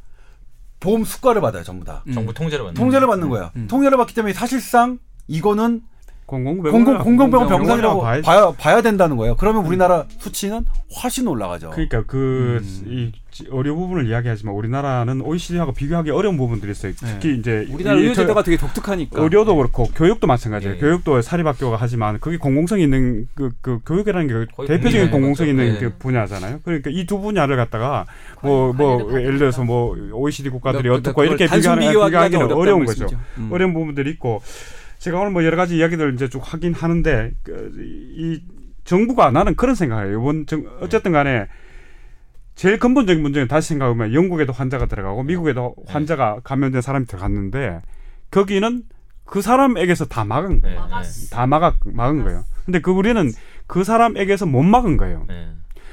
보험 수가를 받아요, 전부 다. 음. 정부 통제를 받는 통제를 받는 거야. 음. 통제를 받기 때문에 사실상 이거는 공공병원 공공 공공병원 병원이라고 병상이라고 봐야지. 봐야 봐야 된다는 거예요. 그러면 우리나라 수치는 훨씬 올라가죠. 그러니까 그 음. 이 어려 부분을 이야기하지만 우리나라는 OECD하고 비교하기 어려운 부분들이 있어요. 특히 이제 우리나라 이 의료 제도가 저- 되게 독특하니까. 의료도 그렇고 교육도 마찬가지예요. 예. 교육도 사립학교가 하지만 그게 공공성이 있는 그, 그 교육이라는 게 대표적인 공공성이 있는 거죠. 예. 그 분야잖아요. 그러니까 이 두 분야를 갖다가 뭐뭐 관리를 예를 들어서 뭐 OECD 국가들이 그러니까 어떻고 이렇게 비교하는 어렵다는 어려운 거죠. 음. 어려운 부분들이 있고 제가 오늘 뭐 여러 가지 이야기들을 이제 쭉 하긴 하는데 그, 이 정부가 나는 그런 생각을 해요. 이번 정, 어쨌든 간에 제일 근본적인 문제는 다시 생각하면 영국에도 환자가 들어가고 미국에도 환자가 감염된 사람이 들어갔는데 거기는 그 사람에게서 다 막은 예, 막았어. 다 막아 막은 거예요. 근데 그 우리는 그 사람에게서 못 막은 거예요. 예, 예.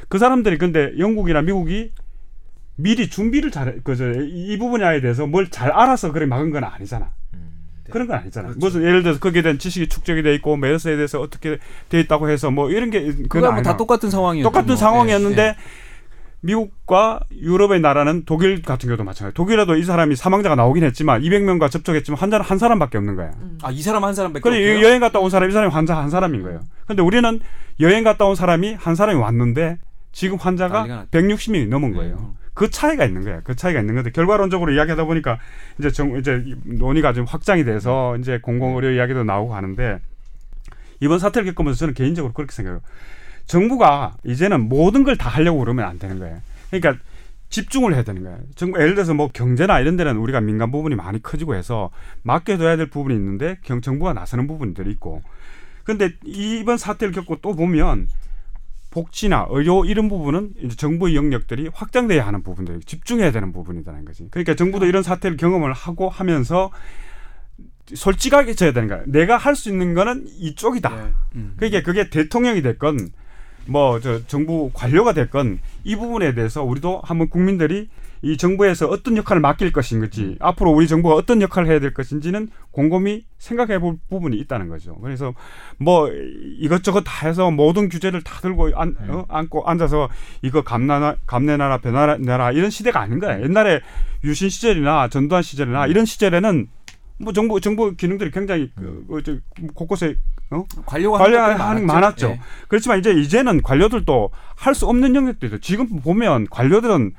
그 사람들이 근데 영국이나 미국이 미리 준비를 잘 그저 이 분야에 대해서 뭘 잘 알아서 그래 막은 건 아니잖아. 음. 그런 건 아니잖아. 무슨 예를 들어서 거기에 대한 지식이 축적이 돼 있고 메르스에 대해서 어떻게 돼 있다고 해서 뭐 이런 게 그건 그거 뭐다. 똑같은 상황이었죠. 똑같은 뭐. 상황이었는데 예, 예. 미국과 유럽의 나라는 독일 같은 경우도 마찬가지. 독일에도 이 사람이 사망자가 나오긴 했지만 200명과 접촉했지만 환자는 한 사람밖에 없는 거야. 아, 이 사람 한 사람밖에 그래 없어요. 여행 갔다 온 사람이 이 사람이 환자 한 사람인 거예요. 근데 우리는 여행 갔다 온 사람이 한 사람이 왔는데 지금 환자가 난리가 났죠. 160명이 넘은 거예요. 그 차이가 있는 거예요. 그 차이가 있는 건데 결과론적으로 이야기하다 보니까 이제 정, 이제 이 논의가 좀 확장이 돼서 이제 공공의료 이야기도 나오고 하는데 이번 사태를 겪으면서 저는 개인적으로 그렇게 생각해요. 정부가 이제는 모든 걸 다 하려고 그러면 안 되는 거예요. 그러니까 집중을 해야 되는 거예요. 정부 예를 들어서 뭐 경제나 이런 데는 우리가 민간 부분이 많이 커지고 해서 맡겨둬야 될 부분이 있는데 경, 정부가 나서는 부분들이 있고. 근데 이번 사태를 겪고 또 보면 복지나 의료 이런 부분은 이제 정부의 영역들이 확장돼야 하는 부분들이 집중해야 되는 부분이라는 거지. 그러니까 정부도 이런 사태를 경험을 하고 하면서 솔직하게 져야 되는 거야. 내가 할 수 있는 거는 이쪽이다. 음. 그러니까 그게 대통령이 됐건 뭐 저 정부 관료가 됐건 이 부분에 대해서 우리도 한번 국민들이 이 정부에서 어떤 역할을 맡길 것인지 앞으로 우리 정부가 어떤 역할을 해야 될 것인지는 곰곰이 생각해 볼 부분이 있다는 거죠. 그래서 뭐 이것저것 다 해서 모든 규제를 다 들고 안, 어? 안고 앉아서 이거 감내나 감내나라 변화내라 이런 시대가 아닌 거야. 옛날에 유신 시절이나 전두환 시절이나 이런 시절에는 뭐 정부 정부 기능들이 굉장히 그, 그, 저, 곳곳에 어? 관료가 관리하는 하는 게 많았죠. 예. 그렇지만 이제 이제는 관료들도 할 수 없는 영역도 있어. 지금 보면 관료들은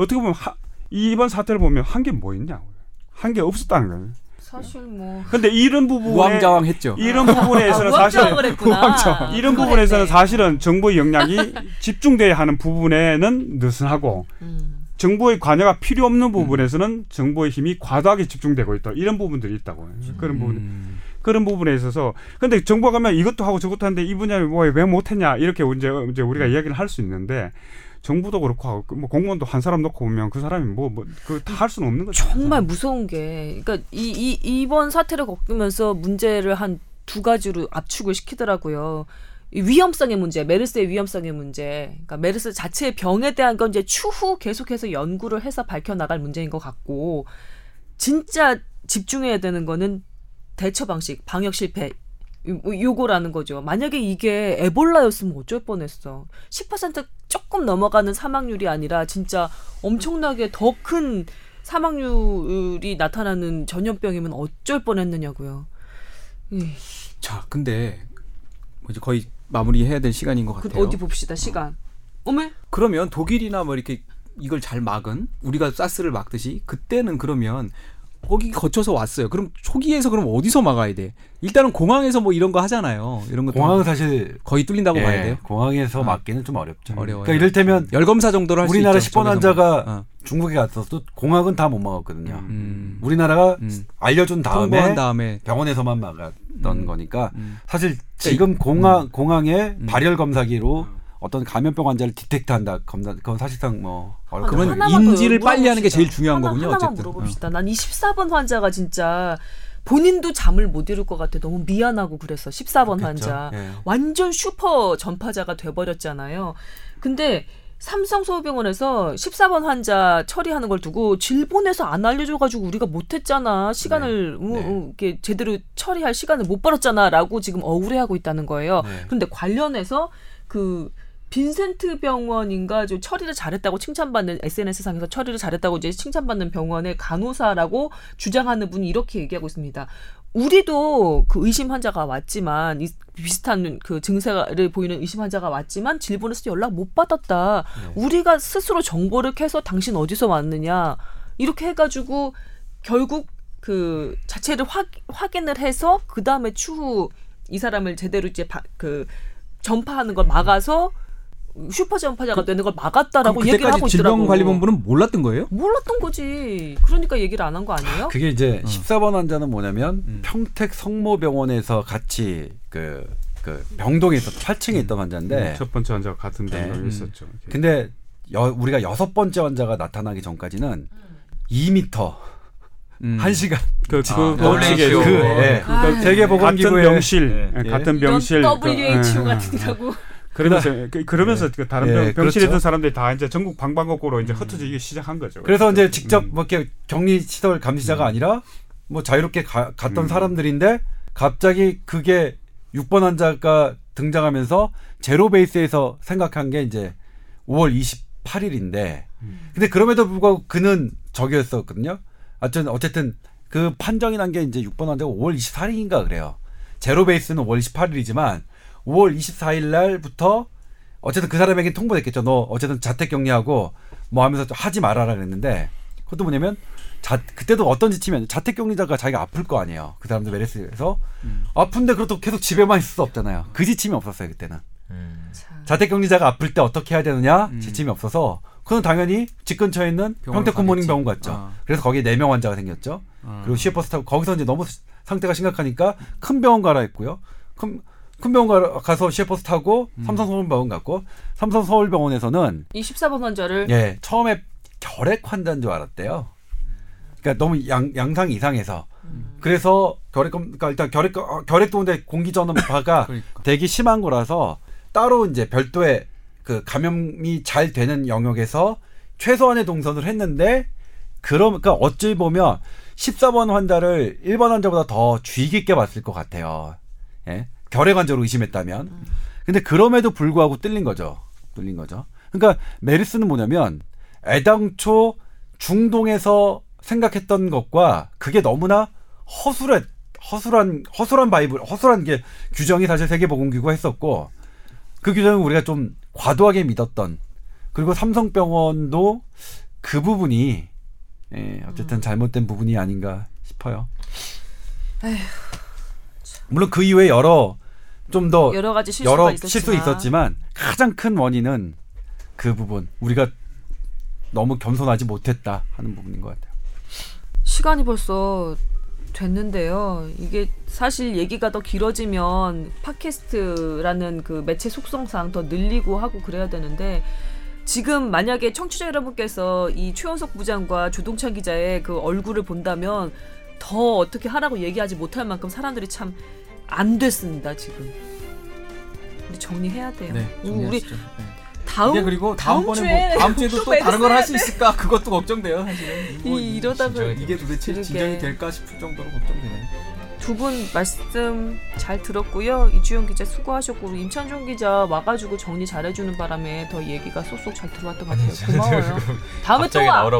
어떻게 보면 하, 이번 사태를 보면 한 게 뭐 있냐고. 한게 없었다는 거예요. 사실 뭐 근데 이런 부분에 우왕좌왕했죠. 이런 부분에서는 사실 우왕좌왕을 했구나. 우왕좌왕. 이런 부분에서는. 사실은 정부의 역량이 집중돼야 하는 부분에는 느슨하고 음. 정부의 관여가 필요 없는 부분에서는 정부의 힘이 과도하게 집중되고 있다. 이런 부분들이 있다고. 그런 부분. 음. 그런 부분에 있어서 근데 정부가 가면 이것도 하고 저것도 하는데 이 분야에 뭐왜 못했냐 이렇게 이제 이제 우리가 이야기를 할 수 있는데 정부도 그렇고 하고 그뭐 공무원도 한 사람 놓고 보면 그 사람이 뭐 뭐 그 다 할 수는 없는 거죠. 정말 무서운 게 그러니까 이, 이 이번 사태를 겪으면서 문제를 한 두 가지로 압축을 시키더라고요. 이 위험성의 문제, 메르스의 위험성의 문제. 그러니까 메르스 자체의 병에 대한 건 이제 추후 계속해서 연구를 해서 밝혀 나갈 문제인 것 같고 진짜 집중해야 되는 거는 대처 방식, 방역 실패 요- 요거라는 거죠. 만약에 이게 에볼라였으면 어쩔 뻔했어. 10% 조금 넘어가는 사망률이 아니라 진짜 엄청나게 더 큰 사망률이 나타나는 전염병이면 어쩔 뻔했느냐고요. 예. 자, 근데 뭐 이제 거의 마무리해야 될 시간인 것그 같아요. 어디 봅시다 시간. 어메? 그러면 독일이나 뭐 이렇게 이걸 잘 막은 우리가 사스를 막듯이 그때는 그러면 거기 거쳐서 왔어요. 그럼 초기에서 그럼 어디서 막아야 돼? 일단은 공항에서 뭐 이런 거 하잖아요. 이런 거 공항은 사실 거의 뚫린다고 예, 봐야 돼요. 공항에서 어. 막기는 좀 어렵죠. 어려워요. 그러니까 이를테면 열 검사 정도로 할수 있죠. 우리나라 10번 저기서 환자가 뭐. 어. 중국에 갔어도 공항은 다 못 막았거든요. 음. 우리나라가 음. 알려준 다음에 다음에 병원에서만 막았던 음. 거니까 음. 사실 지금 공항 공항에 음. 발열 검사기로 어떤 감염병 환자를 디텍트한다 검사 그건 사실상 뭐 하나만 더 인지를 빨리 하는 게. 제일 중요한 하나, 거군요. 하나만 어쨌든. 물어봅시다. 난이 14번 환자가 진짜 본인도 잠을 못 이룰 것 같아. 너무 미안하고 그래서 14번 환자. 예. 완전 슈퍼 전파자가 돼버렸잖아요. 근데 삼성 서울병원에서 14번 환자 처리하는 걸 두고 질본에서 안 알려줘가지고 우리가 못했잖아. 시간을 음, 네. 음, 이렇게 제대로 처리할 시간을 못 벌었잖아라고 지금 억울해하고 있다는 거예요. 네. 근데 관련해서 그 빈센트 병원인가 좀 처리를 잘했다고 칭찬받는 SNS 상에서 처리를 잘했다고 이제 칭찬받는 병원의 간호사라고 주장하는 분이 이렇게 얘기하고 있습니다. 우리도 그 의심 환자가 왔지만 이 비슷한 그 증세를 보이는 의심 환자가 왔지만 질본에서 연락 못 받았다. 우리가 스스로 정보를 캐서 당신 어디서 왔느냐 이렇게 해가지고 결국 그 자체를 확, 확인을 해서 그 다음에 추후 이 사람을 제대로 이제 바, 그 전파하는 걸 막아서 슈퍼 전파자가 되는 걸 막았다라고 그럼 얘기를 하고 있더라고. 질병관리본부는 몰랐던 거예요? 몰랐던 거지. 그러니까 얘기를 안 한 거 아니에요? 그게 이제 14번 환자는 뭐냐면 음. 평택 성모병원에서 같이 그, 그 병동에 있었 8층에 있던 환자인데 첫 번째 환자가 같은 네. 병동에 음. 있었죠. 근데 여, 우리가 여섯 번째 환자가 나타나기 전까지는 2미터 음. 한 시간 그, 그, 아, 그, WHO. 그 그, 예. 아, 세계보건기구의 같은 병실, 예. 예, 같은 이런 병실. 그, WHO 예, 같은 거라고. 그러면서 그- 그러면서 그 다른 예, 병, 병실에 그렇죠. 있던 사람들이 다 이제 전국 방방곡곡으로 이제 흩어지기 시작한 거죠. 그래서 이제 직접 음. 뭐 이렇게 격리 시설 감시자가 아니라 뭐 자유롭게 가, 갔던 음. 사람들인데 갑자기 그게 6번 환자가 등장하면서 제로 베이스에서 생각한 게 이제 5월 28일인데 근데 그럼에도 불구하고 그는 저기였었거든요. 어쨌든 어쨌든 그 판정이 난 게 이제 6번 환자가 5월 24일인가 그래요. 제로 베이스는 5월 28일이지만 5월 24일 날부터 어쨌든 그 사람에게 통보됐겠죠. 너 어쨌든 자택 격리하고 뭐 하면서 좀 하지 말아라 그랬는데 그것도 뭐냐면 자 그때도 어떤 지침이었냐 자택 격리자가 자기가 아플 거 아니에요. 그 사람들 메르스에서 아픈데 그렇다고 계속 집에만 있을 수 없잖아요. 그 지침이 없었어요 그때는. 음. 참. 자택 격리자가 아플 때 어떻게 해야 되느냐 음. 지침이 없어서 그건 당연히 집 근처에 있는 병원으로 평택 굿모닝 가겠지. 병원 갔죠. 아. 그래서 거기에 네 명 환자가 생겼죠. 아. 그리고 시외버스 타고 거기서 이제 너무 상태가 심각하니까 큰 병원 가라 했고요. 큰, 큰 병원 가, 가서 시외버스 타고 음. 삼성서울병원 갔고 삼성서울병원에서는 이 14번 환자를 예 처음에 결핵 환자인 줄 알았대요. 그러니까 너무 양, 양상 이상해서 그래서 결핵 그러니까 일단 결핵 어, 결핵도 근데 공기 전파가 그러니까. 되게 심한 거라서 따로 이제 별도의 그 감염이 잘 되는 영역에서 최소한의 동선을 했는데 그러니까 어찌 보면 14번 환자를 1번 환자보다 더 주의 깊게 봤을 것 같아요. 예? 결핵 환자로 의심했다면. 근데 그럼에도 불구하고 뚫린 거죠. 뚫린 거죠. 그러니까 메르스는 뭐냐면 애당초 중동에서 생각했던 것과 그게 너무나 허술해 허술한 허술한 바이블 허술한 게 규정이 사실 세계보건기구가 했었고 그 규정을 우리가 좀 과도하게 믿었던 그리고 삼성병원도 그 부분이 예, 어쨌든 잘못된 부분이 아닌가 싶어요. 물론 그 이후에 여러 좀 더 여러 가지 실수가 여러 있었지만 실수 있었지만 가장 큰 원인은 그 부분 우리가 너무 겸손하지 못했다 하는 부분인 것 같아요. 시간이 벌써 됐는데요. 이게 사실 얘기가 더 길어지면 팟캐스트라는 그 매체 속성상 더 늘리고 하고 그래야 되는데 지금 만약에 청취자 여러분께서 이 최원석 부장과 조동찬 기자의 그 얼굴을 본다면 더 어떻게 하라고 얘기하지 못할 만큼 사람들이 참 안 됐습니다 지금. 우리 정리해야 돼요. 네, 우리. 네. 다음 이게 그리고 다음 다음번에 주에 뭐 다음 주에도 또 또 다른 걸 할 수 있을까 그것도 걱정돼요 사실은. 뭐 이, 이러다가 이게 도대체 그러게. 진정이 될까 싶을 정도로 걱정되네. 두분 말씀 잘 들었고요. 이주영 기자 수고하셨고 임찬종 기자 와가지고 정리 잘해주는 바람에 더 얘기가 쏙쏙 잘 들어왔던 것 같아요. 고마워요. 다음에 또 와.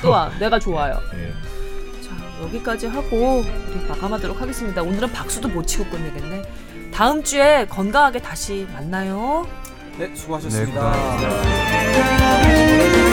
또 와. 내가 좋아요. 예. 자 여기까지 하고 우리 마감하도록 하겠습니다. 오늘은 박수도 못 치고 끝내겠네. 다음 주에 건강하게 다시 만나요. 네, 수고하셨습니다. 네.